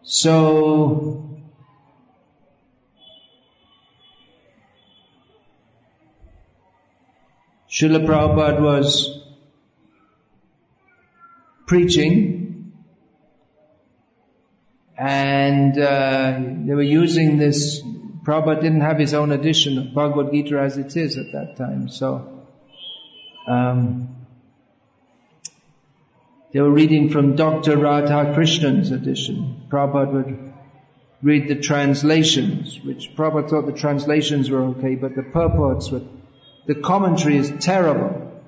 So, Srila Prabhupada was preaching and uh, they were using this Prabhupada didn't have his own edition of Bhagavad Gita as it is at that time so um, they were reading from Dr. Radhakrishnan's edition. Prabhupada would read the translations, which Prabhupada thought the translations were okay, but the purports were, the commentary is terrible.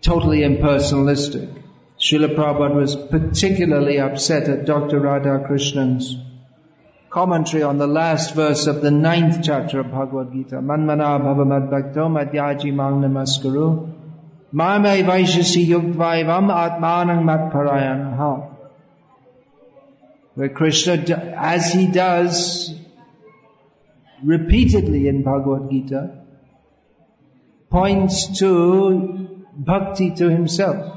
Totally impersonalistic. Srila Prabhupada was particularly upset at Dr. Radhakrishnan's commentary on the last verse of the ninth chapter of Bhagavad Gita. Manmana bhavamad bhakto madhyaji mang namaskuru mame vaishasi yugvaivam atmanang matparayanaha. Where Krishna, as he does repeatedly in Bhagavad Gita, points to bhakti to himself.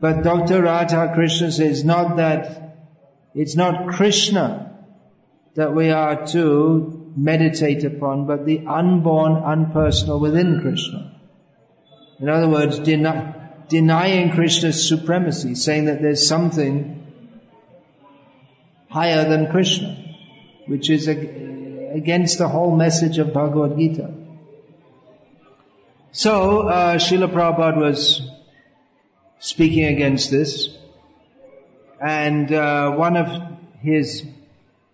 But Dr. Radha Krishna says not that it's not Krishna that we are to meditate upon, but the unborn, unpersonal within Krishna. In other words, denying Krishna's supremacy, saying that there's something higher than Krishna, which is against the whole message of Bhagavad Gita. So, uh, Srila Prabhupada was speaking against this. And uh, one of his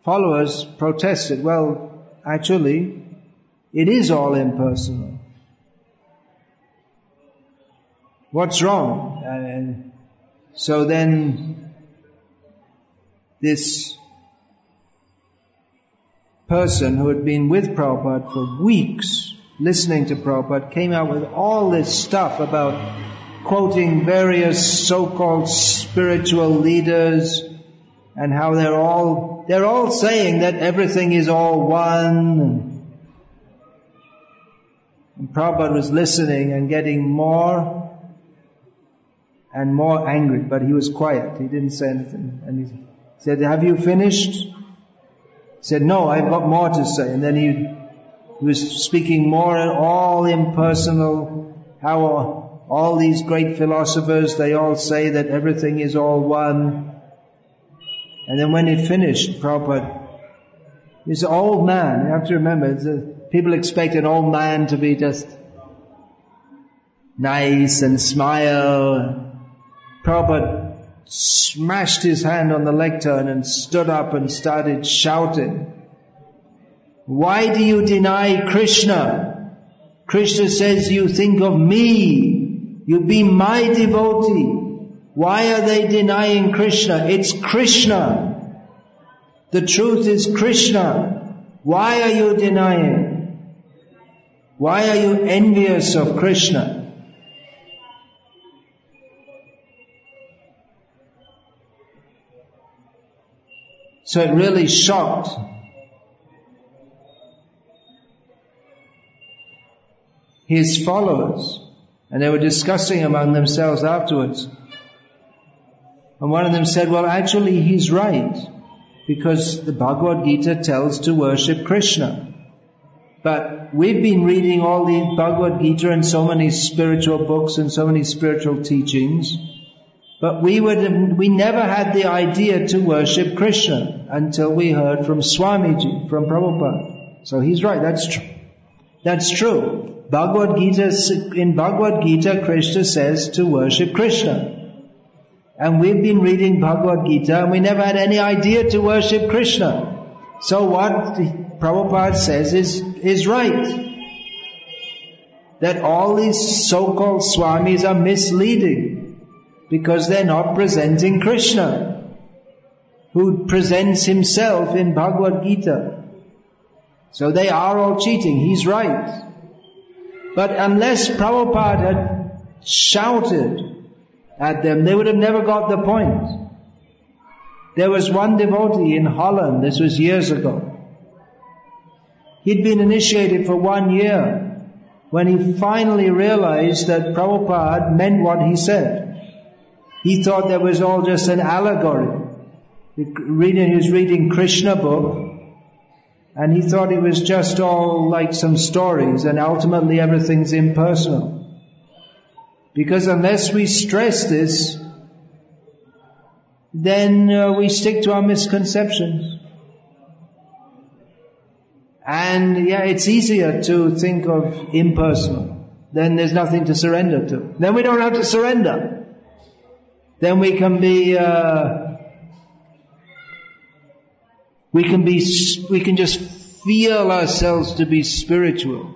followers protested, well, actually, it is all impersonal. What's wrong? And so then this person who had been with Prabhupada for weeks, listening to Prabhupada, came out with all this stuff about quoting various so-called spiritual leaders and how they're all, they're all saying that everything is all one. And Prabhupada was listening and getting more and more angry, but he was quiet. He didn't say anything. And he said, have you finished? He said, no, I've got more to say. And then he, he was speaking more and all impersonal, how all these great philosophers, they all say that everything is all one. And then when it finished, Prabhupada, he's an old man. You have to remember, people expect an old man to be just nice and smile. Prabhupada smashed his hand on the lectern and stood up and started shouting. Why do you deny Krishna? Krishna says you think of me. You be my devotee. Why are they denying Krishna? It's Krishna. The truth is Krishna. Why are you denying? Why are you envious of Krishna? So it really shocked his followers. And they were discussing among themselves afterwards. And one of them said, well, actually he's right. Because the Bhagavad Gita tells to worship Krishna. But we've been reading all the Bhagavad Gita and so many spiritual books and so many spiritual teachings. But we would, we never had the idea to worship Krishna until we heard from Swamiji, from Prabhupada. So he's right, that's true. That's true. Bhagavad Gita, in Bhagavad Gita, Krishna says to worship Krishna. And we've been reading Bhagavad Gita and we never had any idea to worship Krishna. So what Prabhupada says is, is right. That all these so-called swamis are misleading because they're not presenting Krishna, who presents himself in Bhagavad Gita. So they are all cheating. He's right. But unless Prabhupada had shouted at them, they would have never got the point. There was one devotee in Holland, this was years ago. He'd been initiated for one year when he finally realized that Prabhupada meant what he said. He thought that was all just an allegory. Reading, he was reading Krishna book And he thought it was just all like some stories and ultimately everything's impersonal. Because unless we stress this, then uh, we stick to our misconceptions. And yeah, it's easier to think of impersonal. Then there's nothing to surrender to. Then we don't have to surrender. Then we can be, uh, we can be, we can just feel ourselves to be spiritual.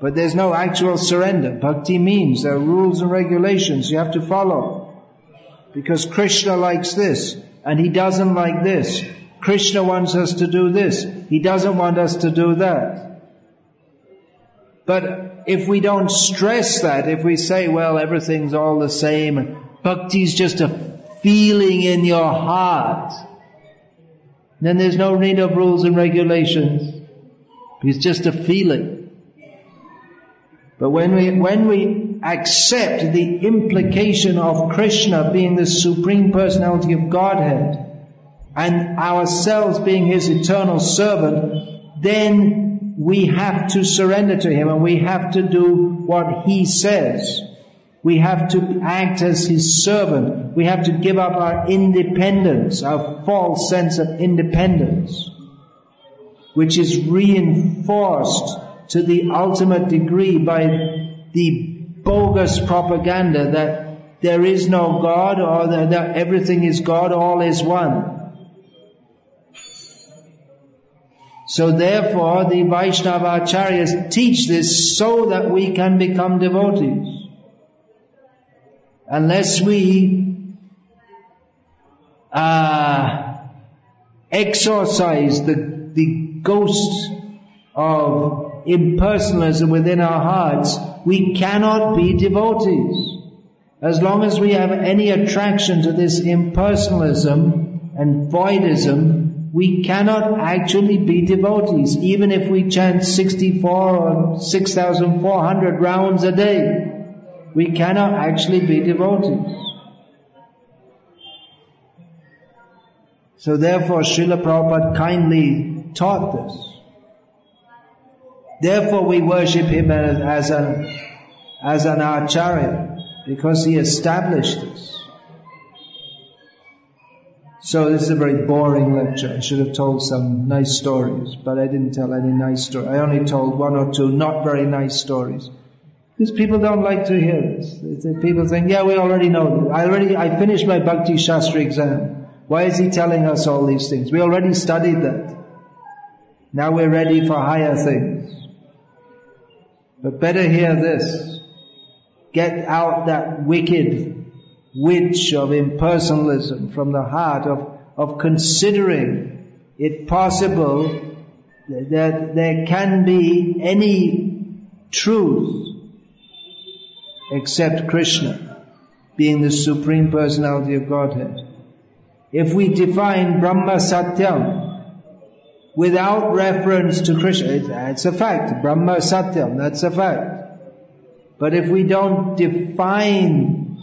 But there's no actual surrender. Bhakti means there are rules and regulations you have to follow. Because Krishna likes this, and he doesn't like this. Krishna wants us to do this. He doesn't want us to do that. But if we don't stress that, if we say, well, everything's all the same, bhakti is just a feeling in your heart, then there's no need of rules and regulations. It's just a feeling. But when we, when we accept the implication of Krishna being the Supreme Personality of Godhead, and ourselves being His eternal servant, then we have to surrender to Him and we have to do what He says. We have to act as His servant. We have to give up our independence, our false sense of independence, which is reinforced to the ultimate degree by the bogus propaganda that there is no God or that, everything is God, all is one. So therefore the Vaishnava Acharyas teach this so that we can become devotees. Unless we uh, exorcise the, the ghost of impersonalism within our hearts, we cannot be devotees. As long as we have any attraction to this impersonalism and voidism, we cannot actually be devotees, even if we chant 64 or 6,400 rounds a day. We cannot actually be devotees. So therefore Srila Prabhupada kindly taught this. Therefore we worship him as, as an, as an acharya, because he established this. So this is a very boring lecture. I should have told some nice stories, but I didn't tell any nice stories. I only told one or two not very nice stories. Because people don't like to hear this. People think, yeah, we already know. This. I already, I finished my Bhakti Shastri exam. Why is he telling us all these things? We already studied that. Now we're ready for higher things. But better hear this. Get out that wicked witch of impersonalism from the heart of, of considering it possible that there can be any truth except Krishna being the Supreme Personality of Godhead. If we define Brahma Satyam without reference to Krishna. It's a fact. Brahma Satyam, that's a fact. But if we don't define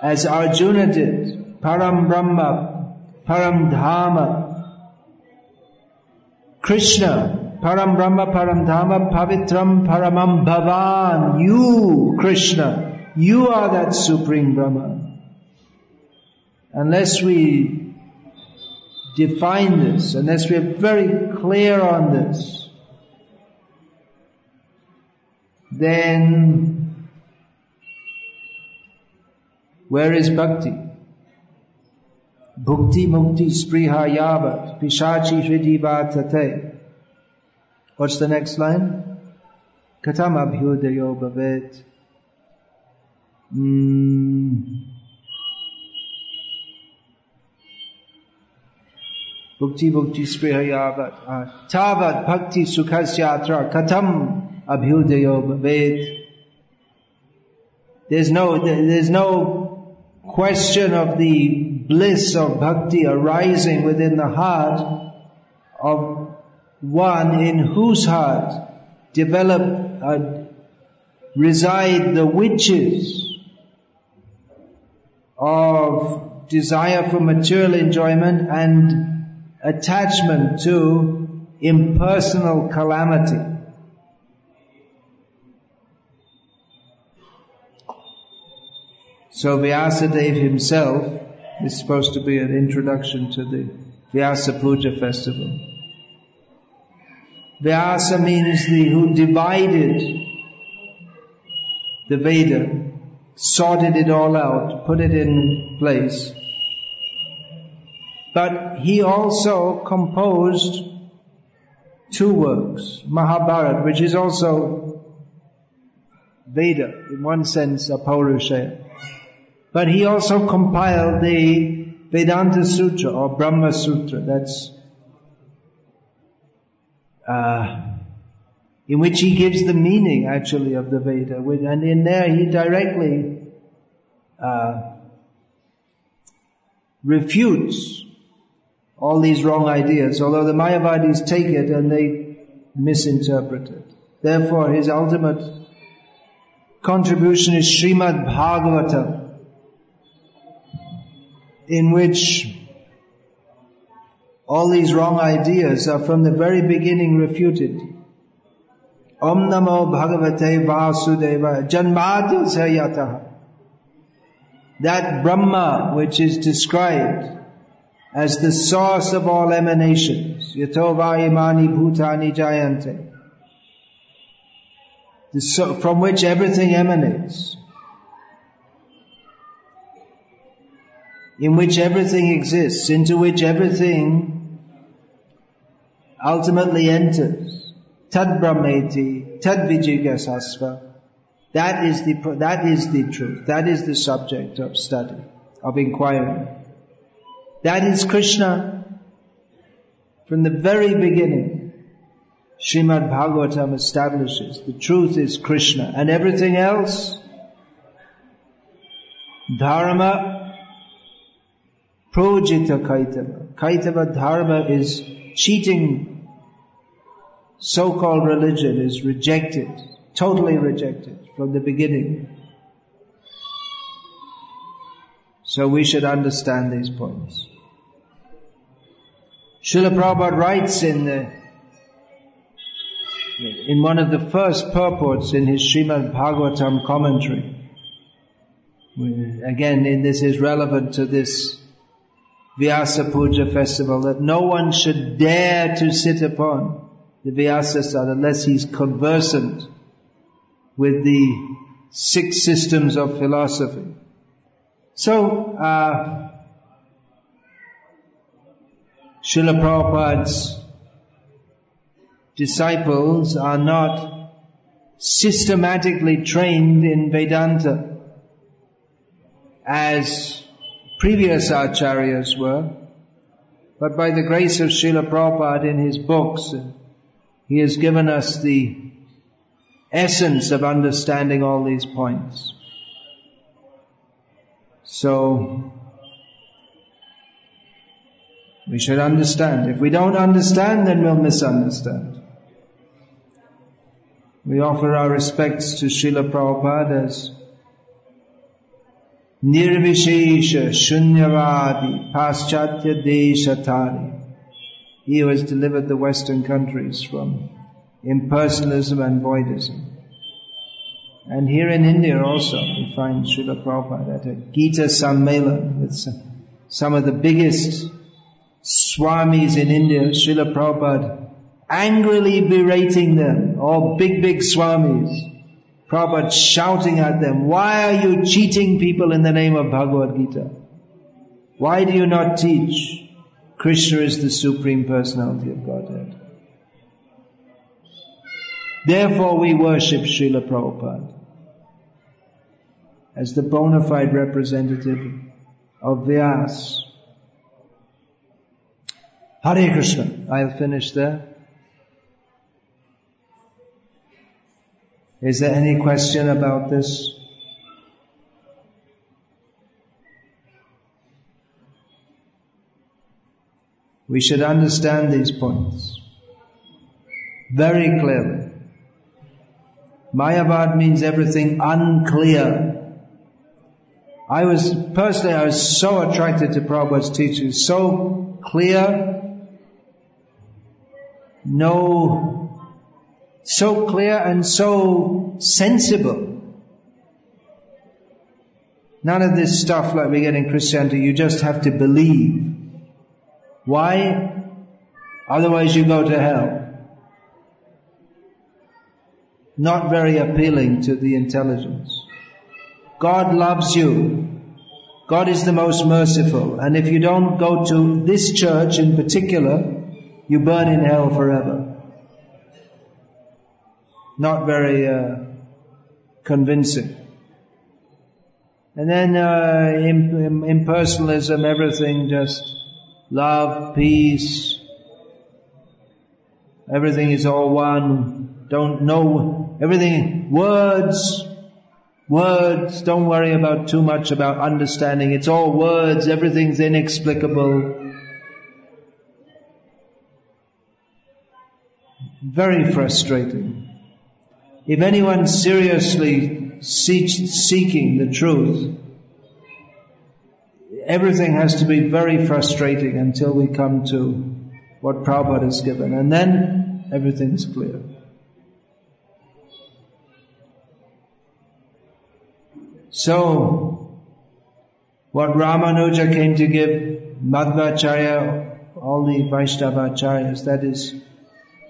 as Arjuna did, Param Brahma, Param Dhama, Krishna, Param Brahma, Param Dhama, Pavitram, Paramam Bhavan, you, Krishna, you are that Supreme Brahma. Unless we define this, unless we're very clear on this, then where is bhakti? Bhukti mukti spriha yavat pishachi hridivatate. What's the next line? Katam abhyudayo bhavet. Mm. Bhukti Bhukti Sprihayavat Tavat Bhakti Sukhasyatra Katam Abhyudayo Bhavet There's no, there's no question of the bliss of bhakti arising within the heart of one in whose heart develop, uh, reside the witches of desire for material enjoyment and attachment to impersonal calamity. So Vyasadeva himself is supposed to be an introduction to the Vyasa Puja festival. Vyasa means the who divided the Veda, sorted it all out, put it in place. But he also composed two works, Mahabharata, which is also Veda, in one sense, apaurusheya. But he also compiled the Vedanta Sutra or Brahma Sutra, that's uh, in which he gives the meaning actually of the Veda. And in there he directly uh, refutes all these wrong ideas, although the Mayavadis take it and they misinterpret it. Therefore his ultimate contribution is Srimad Bhagavatam, in which all these wrong ideas are from the very beginning refuted. Om Namo Bhagavate Vasudeva Janmadya. That Brahma which is described as the source of all emanations, Yatova Imani Bhutani Jayante, from which everything emanates, in which everything exists, into which everything ultimately enters. Tad Brahmeti, Tad Vijijnasasva. That is the, that is the truth. That is the subject of study, of inquiry. That is Krishna from the very beginning. Srimad Bhagavatam establishes the truth is Krishna and everything else, dharma, projjhita kaitava. Kaitava dharma is cheating so-called religion is rejected, totally rejected from the beginning. So we should understand these points. Srila Prabhupada writes in the, in one of the first purports in his Srimad Bhagavatam commentary, again, in this is relevant to this Vyasa Puja festival, that no one should dare to sit upon the Vyasasana unless he's conversant with the six systems of philosophy. So, uh, Srila Prabhupada's disciples are not systematically trained in Vedanta as previous acharyas were, but by the grace of Srila Prabhupada in his books, uh, he has given us the essence of understanding all these points. So, we should understand. If we don't understand, then we'll misunderstand. We offer our respects to Srila Prabhupada as Nirvishesha Shunyavadi Paschatya Deshatari. He who has delivered the Western countries from impersonalism and voidism. And here in India also, we find Srila Prabhupada at a Gita Sammelan with some, of the biggest swamis in India, Srila Prabhupada, angrily berating them, all big, big swamis. Prabhupada shouting at them, why are you cheating people in the name of Bhagavad Gita? Why do you not teach Krishna is the Supreme Personality of Godhead? Therefore we worship Srila Prabhupada as the bona fide representative of Vyas. Hare Krishna. I'll finish there. Is there any question about this? We should understand these points very clearly. Mayavad means everything unclear. I was, personally, I was so attracted to Prabhupada's teachings, so clear, no, so clear and so sensible. None of this stuff like we get in Christianity, you just have to believe. Why? Otherwise you go to hell. Not very appealing to the intelligence. God loves you. God is the most merciful. And if you don't go to this church in particular, you burn in hell forever. Not very uh, convincing. And then uh, impersonalism, everything just love, peace, everything is all one. Don't know everything. Words, words. Don't worry about too much about understanding. It's all words. Everything's inexplicable. Very frustrating. If anyone seriously seeks seeking the truth, everything has to be very frustrating until we come to what Prabhupada has given. And then everything's clear. So, what Ramanuja came to give Madhvacharya, all the Vaishnavacharyas, that is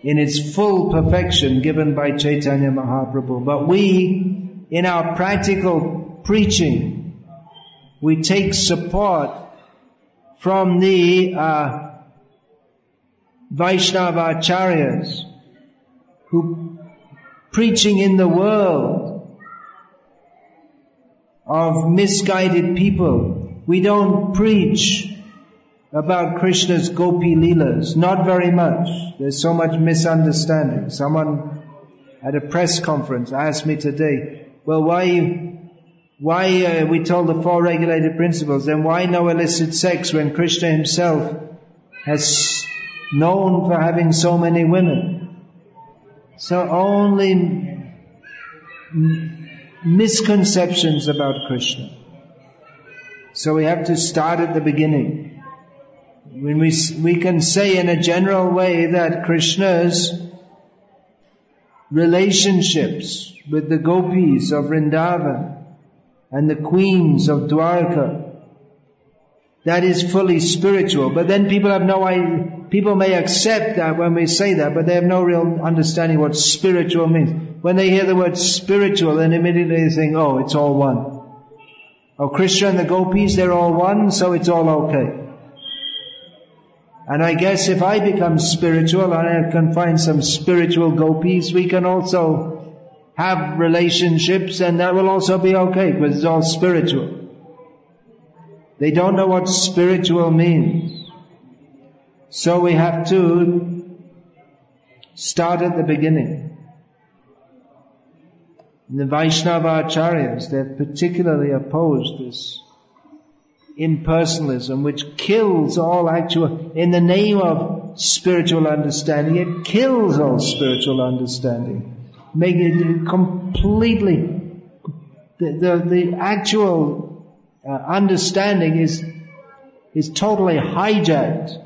in its full perfection given by Chaitanya Mahaprabhu. But we, in our practical preaching, we take support from the uh, Vaishnavacharyas who preaching in the world of misguided people. We don't preach about Krishna's gopi leelas. Not very much. There's so much misunderstanding. Someone at a press conference asked me today, well, why, why uh, we told the four regulated principles, then why no illicit sex when Krishna himself has known for having so many women? So only misconceptions about Krishna. So we have to start at the beginning when we, we can say in a general way that Krishna's relationships with the gopis of Vrindavan and the queens of Dwarka, that is fully spiritual. But then people have no idea, people may accept that when we say that, but they have no real understanding what spiritual means. When they hear the word spiritual, then immediately they think, oh, it's all one. Oh, Krishna and the gopis, they're all one, so it's all okay. And I guess if I become spiritual and I can find some spiritual gopis, we can also have relationships and that will also be okay because it's all spiritual. They don't know what spiritual means. So we have to start at the beginning. The Vaishnava Acharyas, they're particularly opposed this impersonalism, which kills all actual, in the name of spiritual understanding, it kills all spiritual understanding. making it completely, the, the, the actual uh, understanding is, is totally hijacked.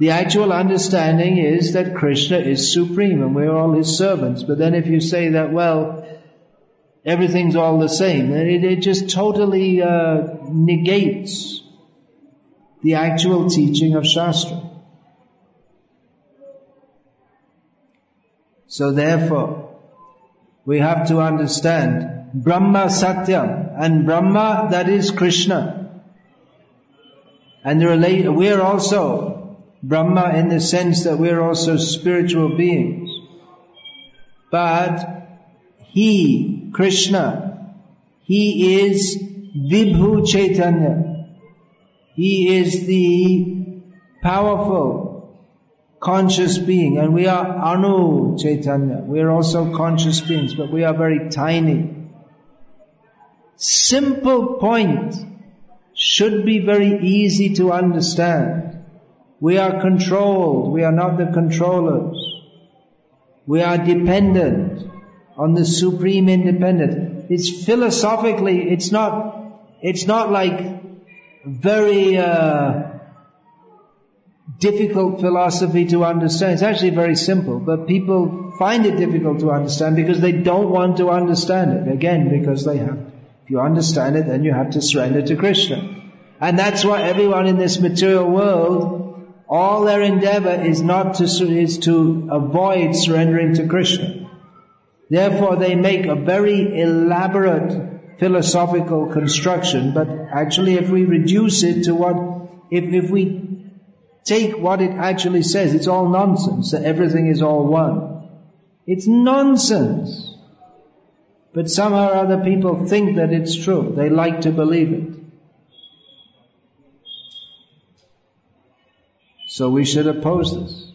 The actual understanding is that Krishna is supreme and we're all his servants. But then if you say that, well, everything's all the same. It, it just totally uh, negates the actual teaching of Shastra. So therefore, we have to understand Brahma Satyam and Brahma that is Krishna. And we're also Brahma in the sense that we're also spiritual beings. But He Krishna. He is Vibhu Chaitanya. He is the powerful conscious being and we are Anu Chaitanya. We are also conscious beings but we are very tiny. Simple point should be very easy to understand. We are controlled. We are not the controllers. We are dependent on the supreme independent. It's philosophically, it's not, it's not like very uh, difficult philosophy to understand. It's actually very simple, but people find it difficult to understand because they don't want to understand it. Again, because they have, if you understand it, then you have to surrender to Krishna. And that's why everyone in this material world, all their endeavor is not to, is to avoid surrendering to Krishna. Therefore they make a very elaborate philosophical construction, but actually if we reduce it to what, if, if we take what it actually says. It's all nonsense, that everything is all one. It's nonsense. But somehow or other people think that it's true. They like to believe it. So we should oppose this.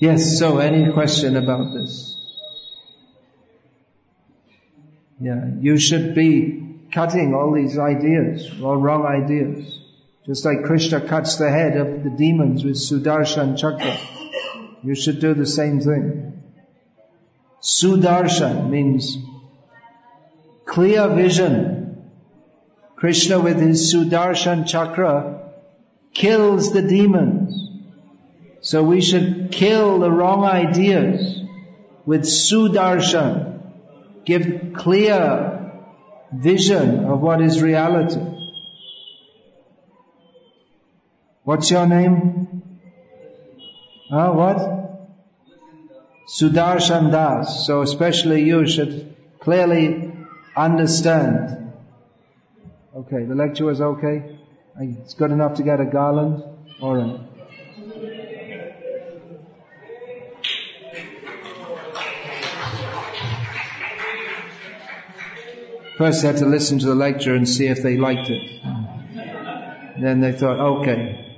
Yes, so any question about this? Yeah, you should be cutting all these ideas, all wrong ideas. Just like Krishna cuts the head of the demons with Sudarshan Chakra. You should do the same thing. Sudarshan means clear vision. Krishna with his Sudarshan Chakra kills the demons. So we should kill the wrong ideas with Sudarshan. Give clear vision of what is reality. What's your name? Ah, what? Sudarshan Das. So especially you should clearly understand. Okay, the lecture was okay? It's good enough to get a garland? Alright. First they had to listen to the lecture and see if they liked it. Then they thought, okay.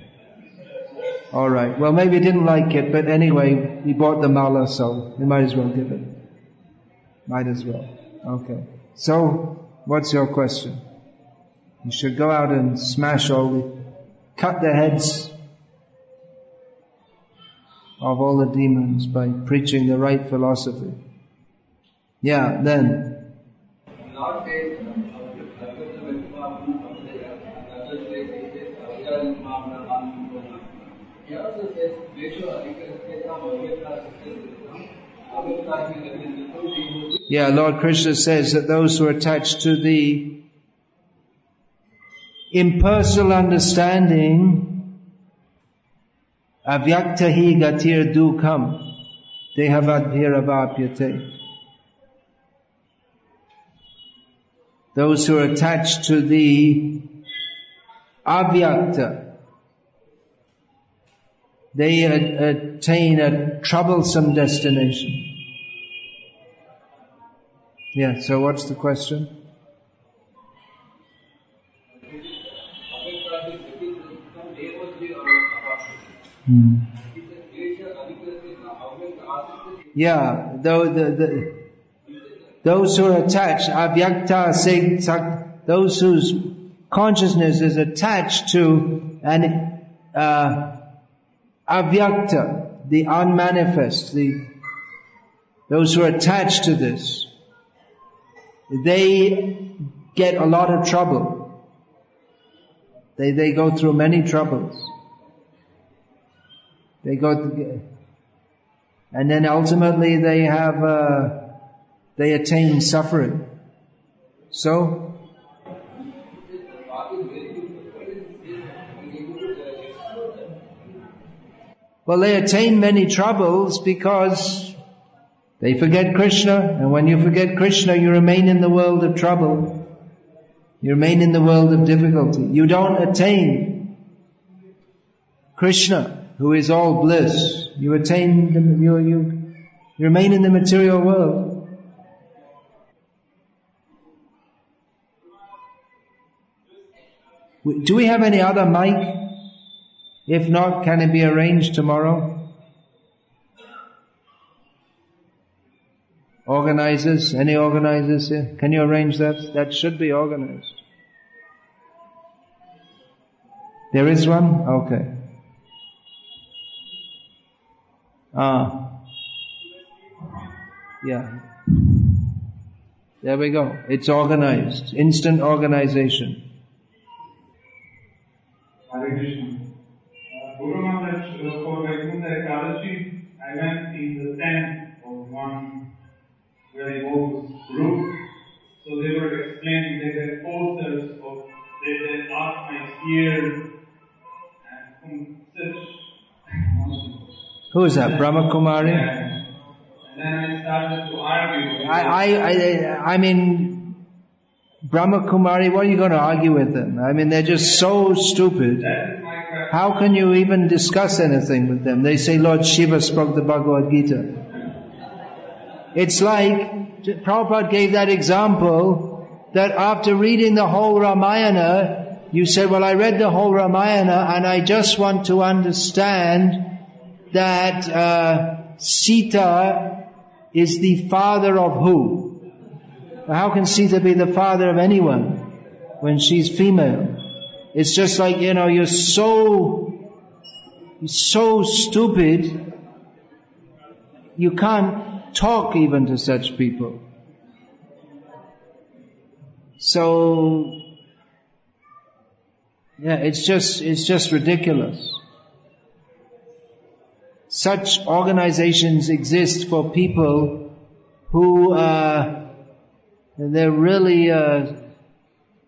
Alright. Well, maybe he didn't like it, but anyway, he bought the mala, so we might as well give it. Might as well. Okay. So, what's your question? You should go out and smash all the, cut the heads of all the demons by preaching the right philosophy. Yeah, then, Yeah, Lord Krishna says that those who are attached to the impersonal understanding avyaktahi gatir dukam dehavadhiravapyate. Those who are attached to the avyakta, they attain a troublesome destination. Yeah, so what's the question? Hmm. Yeah, though the, the, those who are attached, avyakta those whose consciousness is attached to an uh, avyakta, the unmanifest, the those who are attached to this, they get a lot of trouble. They, they go through many troubles. They go, and then ultimately they have, uh, they attain suffering. So, well, they attain many troubles because they forget Krishna, and when you forget Krishna, you remain in the world of trouble. You remain in the world of difficulty. You don't attain Krishna, who is all bliss. You attain, the, you, you, you remain in the material world. Do we have any other mic? If not, can it be arranged tomorrow? Organizers, any organizers here? Can you arrange that? That should be organized. There is one? Okay. Ah. Yeah. There we go. It's organized. Instant organization. Hare Krishna. Uh, Guru Maharaj, uh, for Vaikuntha Ekadashi, I went in the tent of one very old group. So they were explaining, they had posters of, they had asked my ear, and such. Who is that, Brahma Kumari? And then I started to argue. I, I, I, I mean, Brahma Kumari, what are you going to argue with them? I mean, they're just so stupid. How can you even discuss anything with them? They say Lord Shiva spoke the Bhagavad Gita. It's like, Prabhupada gave that example that after reading the whole Ramayana, you said, well, I read the whole Ramayana and I just want to understand that uh, Sita is the father of who? How can Sita be the father of anyone when she's female? It's just like, you know, you're so, so stupid, you can't talk even to such people. So, yeah, it's just, it's just ridiculous. Such organizations exist for people who, uh, they're really, uh,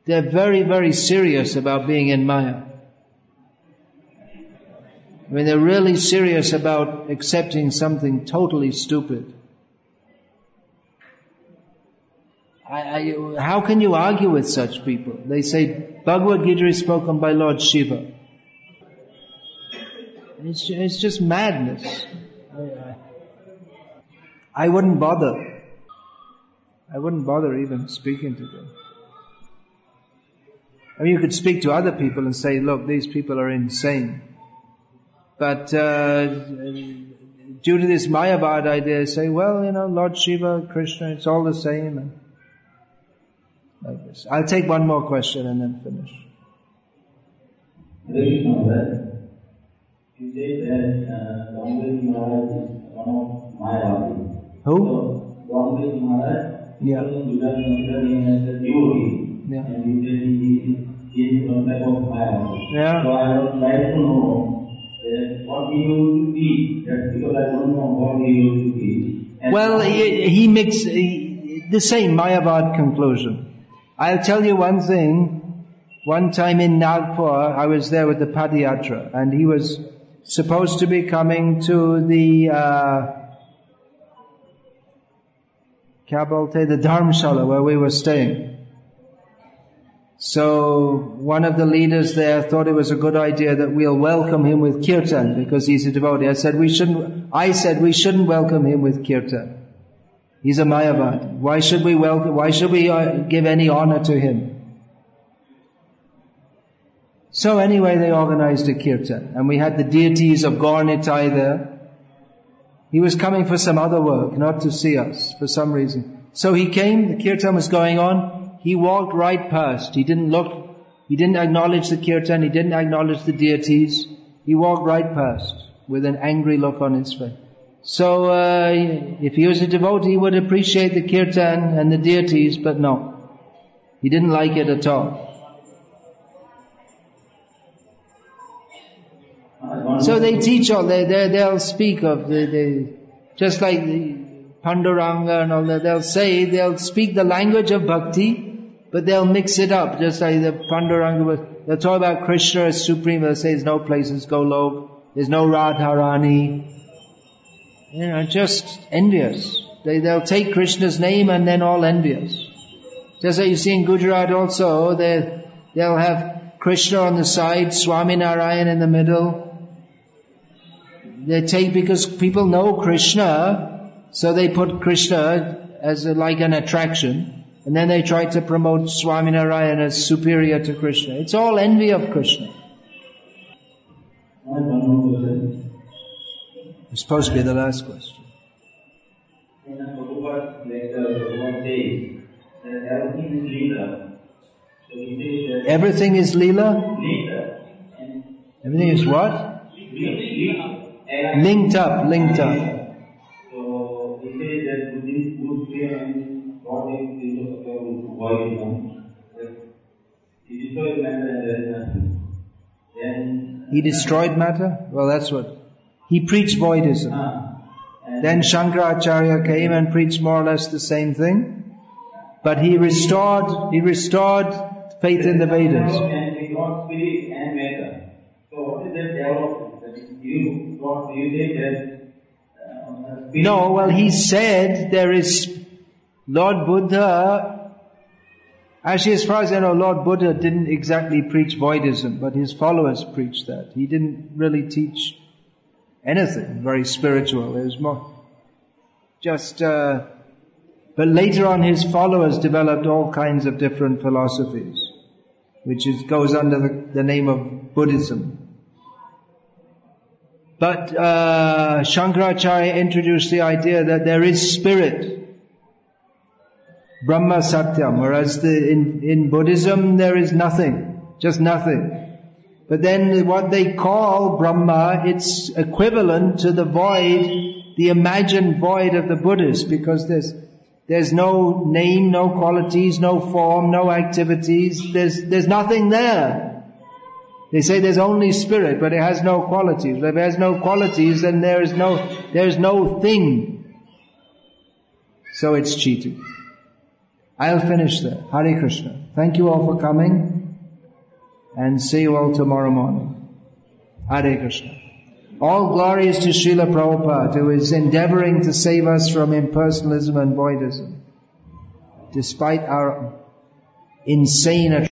they're very, very serious about being in Maya. I mean, they're really serious about accepting something totally stupid. I, I, how can you argue with such people? They say Bhagavad Gita is spoken by Lord Shiva. It's, it's just madness. I wouldn't bother. I wouldn't bother even speaking to them. I mean, you could speak to other people and say, look, these people are insane. But uh, due to this Mayavad idea, say, well, you know, Lord Shiva, Krishna, it's all the same. And like this. I'll take one more question and then finish. You say that uh, Maharaj is one of Mayavadi. Who? So, Maharaj Yeah. is also considered him as a devotee. Yeah. And you say he, he is one type of Mayavadi. Yeah. So I would like to know that what he used to that because I don't know what he used to teach. And Well, he, he mixed he, the same Mayavad conclusion. I'll tell you one thing. One time in Nagpur, I was there with the Padayatra, and he was supposed to be coming to the uh, kya the dharmshala where we were staying. So one of the leaders there thought it was a good idea that we'll welcome him with kirtan because he's a devotee. I said we shouldn't. I said we shouldn't welcome him with kirtan. He's a Mayavad. Why should we welcome? Why should we uh, give any honor to him? So anyway, they organized a kirtan, and we had the deities of Gaurnitai there. He was coming for some other work, not to see us, for some reason. So he came, the kirtan was going on, he walked right past. He didn't look, he didn't acknowledge the kirtan, he didn't acknowledge the deities. He walked right past with an angry look on his face. So, uh, if he was a devotee, he would appreciate the kirtan and the deities, but no. He didn't like it at all. So they teach all, they, they, they'll speak of the, the, just like the Panduranga and all that, they'll say, they'll speak the language of bhakti, but they'll mix it up, just like the Panduranga was, they'll talk about Krishna as supreme, they'll say there's no places Golok, there's no Radharani. You know, just envious. They, they'll take Krishna's name and then all envious. Just like you see in Gujarat also, they, they'll have Krishna on the side, Swami Narayan in the middle, they take because people know Krishna, so they put Krishna as a, like an attraction, and then they try to promote Swaminarayan as superior to Krishna. It's all envy of Krishna. I have one more question. It's supposed to be the last question. In a Prabhupada lecture, Prabhupada says that everything is Leela. So he says that Everything is Leela? Leela Everything is what? Linked up, linked up. So he says that with this good fear and God is able to avoid him. He destroys matter and there is nothing. Then He destroyed matter? Well, that's what. He preached voidism. ah, Then Shankaracharya came and preached more or less the same thing. But he restored, he restored faith in the Vedas. What you that uh, No, well, he said there is Lord Buddha. Actually, as far as I know, Lord Buddha didn't exactly preach voidism, but his followers preached that. He didn't really teach anything very spiritual. It was more just. Uh, but later on, his followers developed all kinds of different philosophies, which is, goes under the, the name of Buddhism. But uh, Shankaracharya introduced the idea that there is spirit, Brahma Satyam, whereas the, in, in Buddhism there is nothing, just nothing. But then what they call Brahma, it's equivalent to the void, the imagined void of the Buddhists, because there's there's no name, no qualities, no form, no activities. There's there's nothing there. They say there's only spirit, but it has no qualities. If it has no qualities, then there is no there's no thing. So it's cheating. I'll finish there. Hare Krishna. Thank you all for coming, and see you all tomorrow morning. Hare Krishna. All glory is to Srila Prabhupada, who is endeavoring to save us from impersonalism and voidism, despite our insane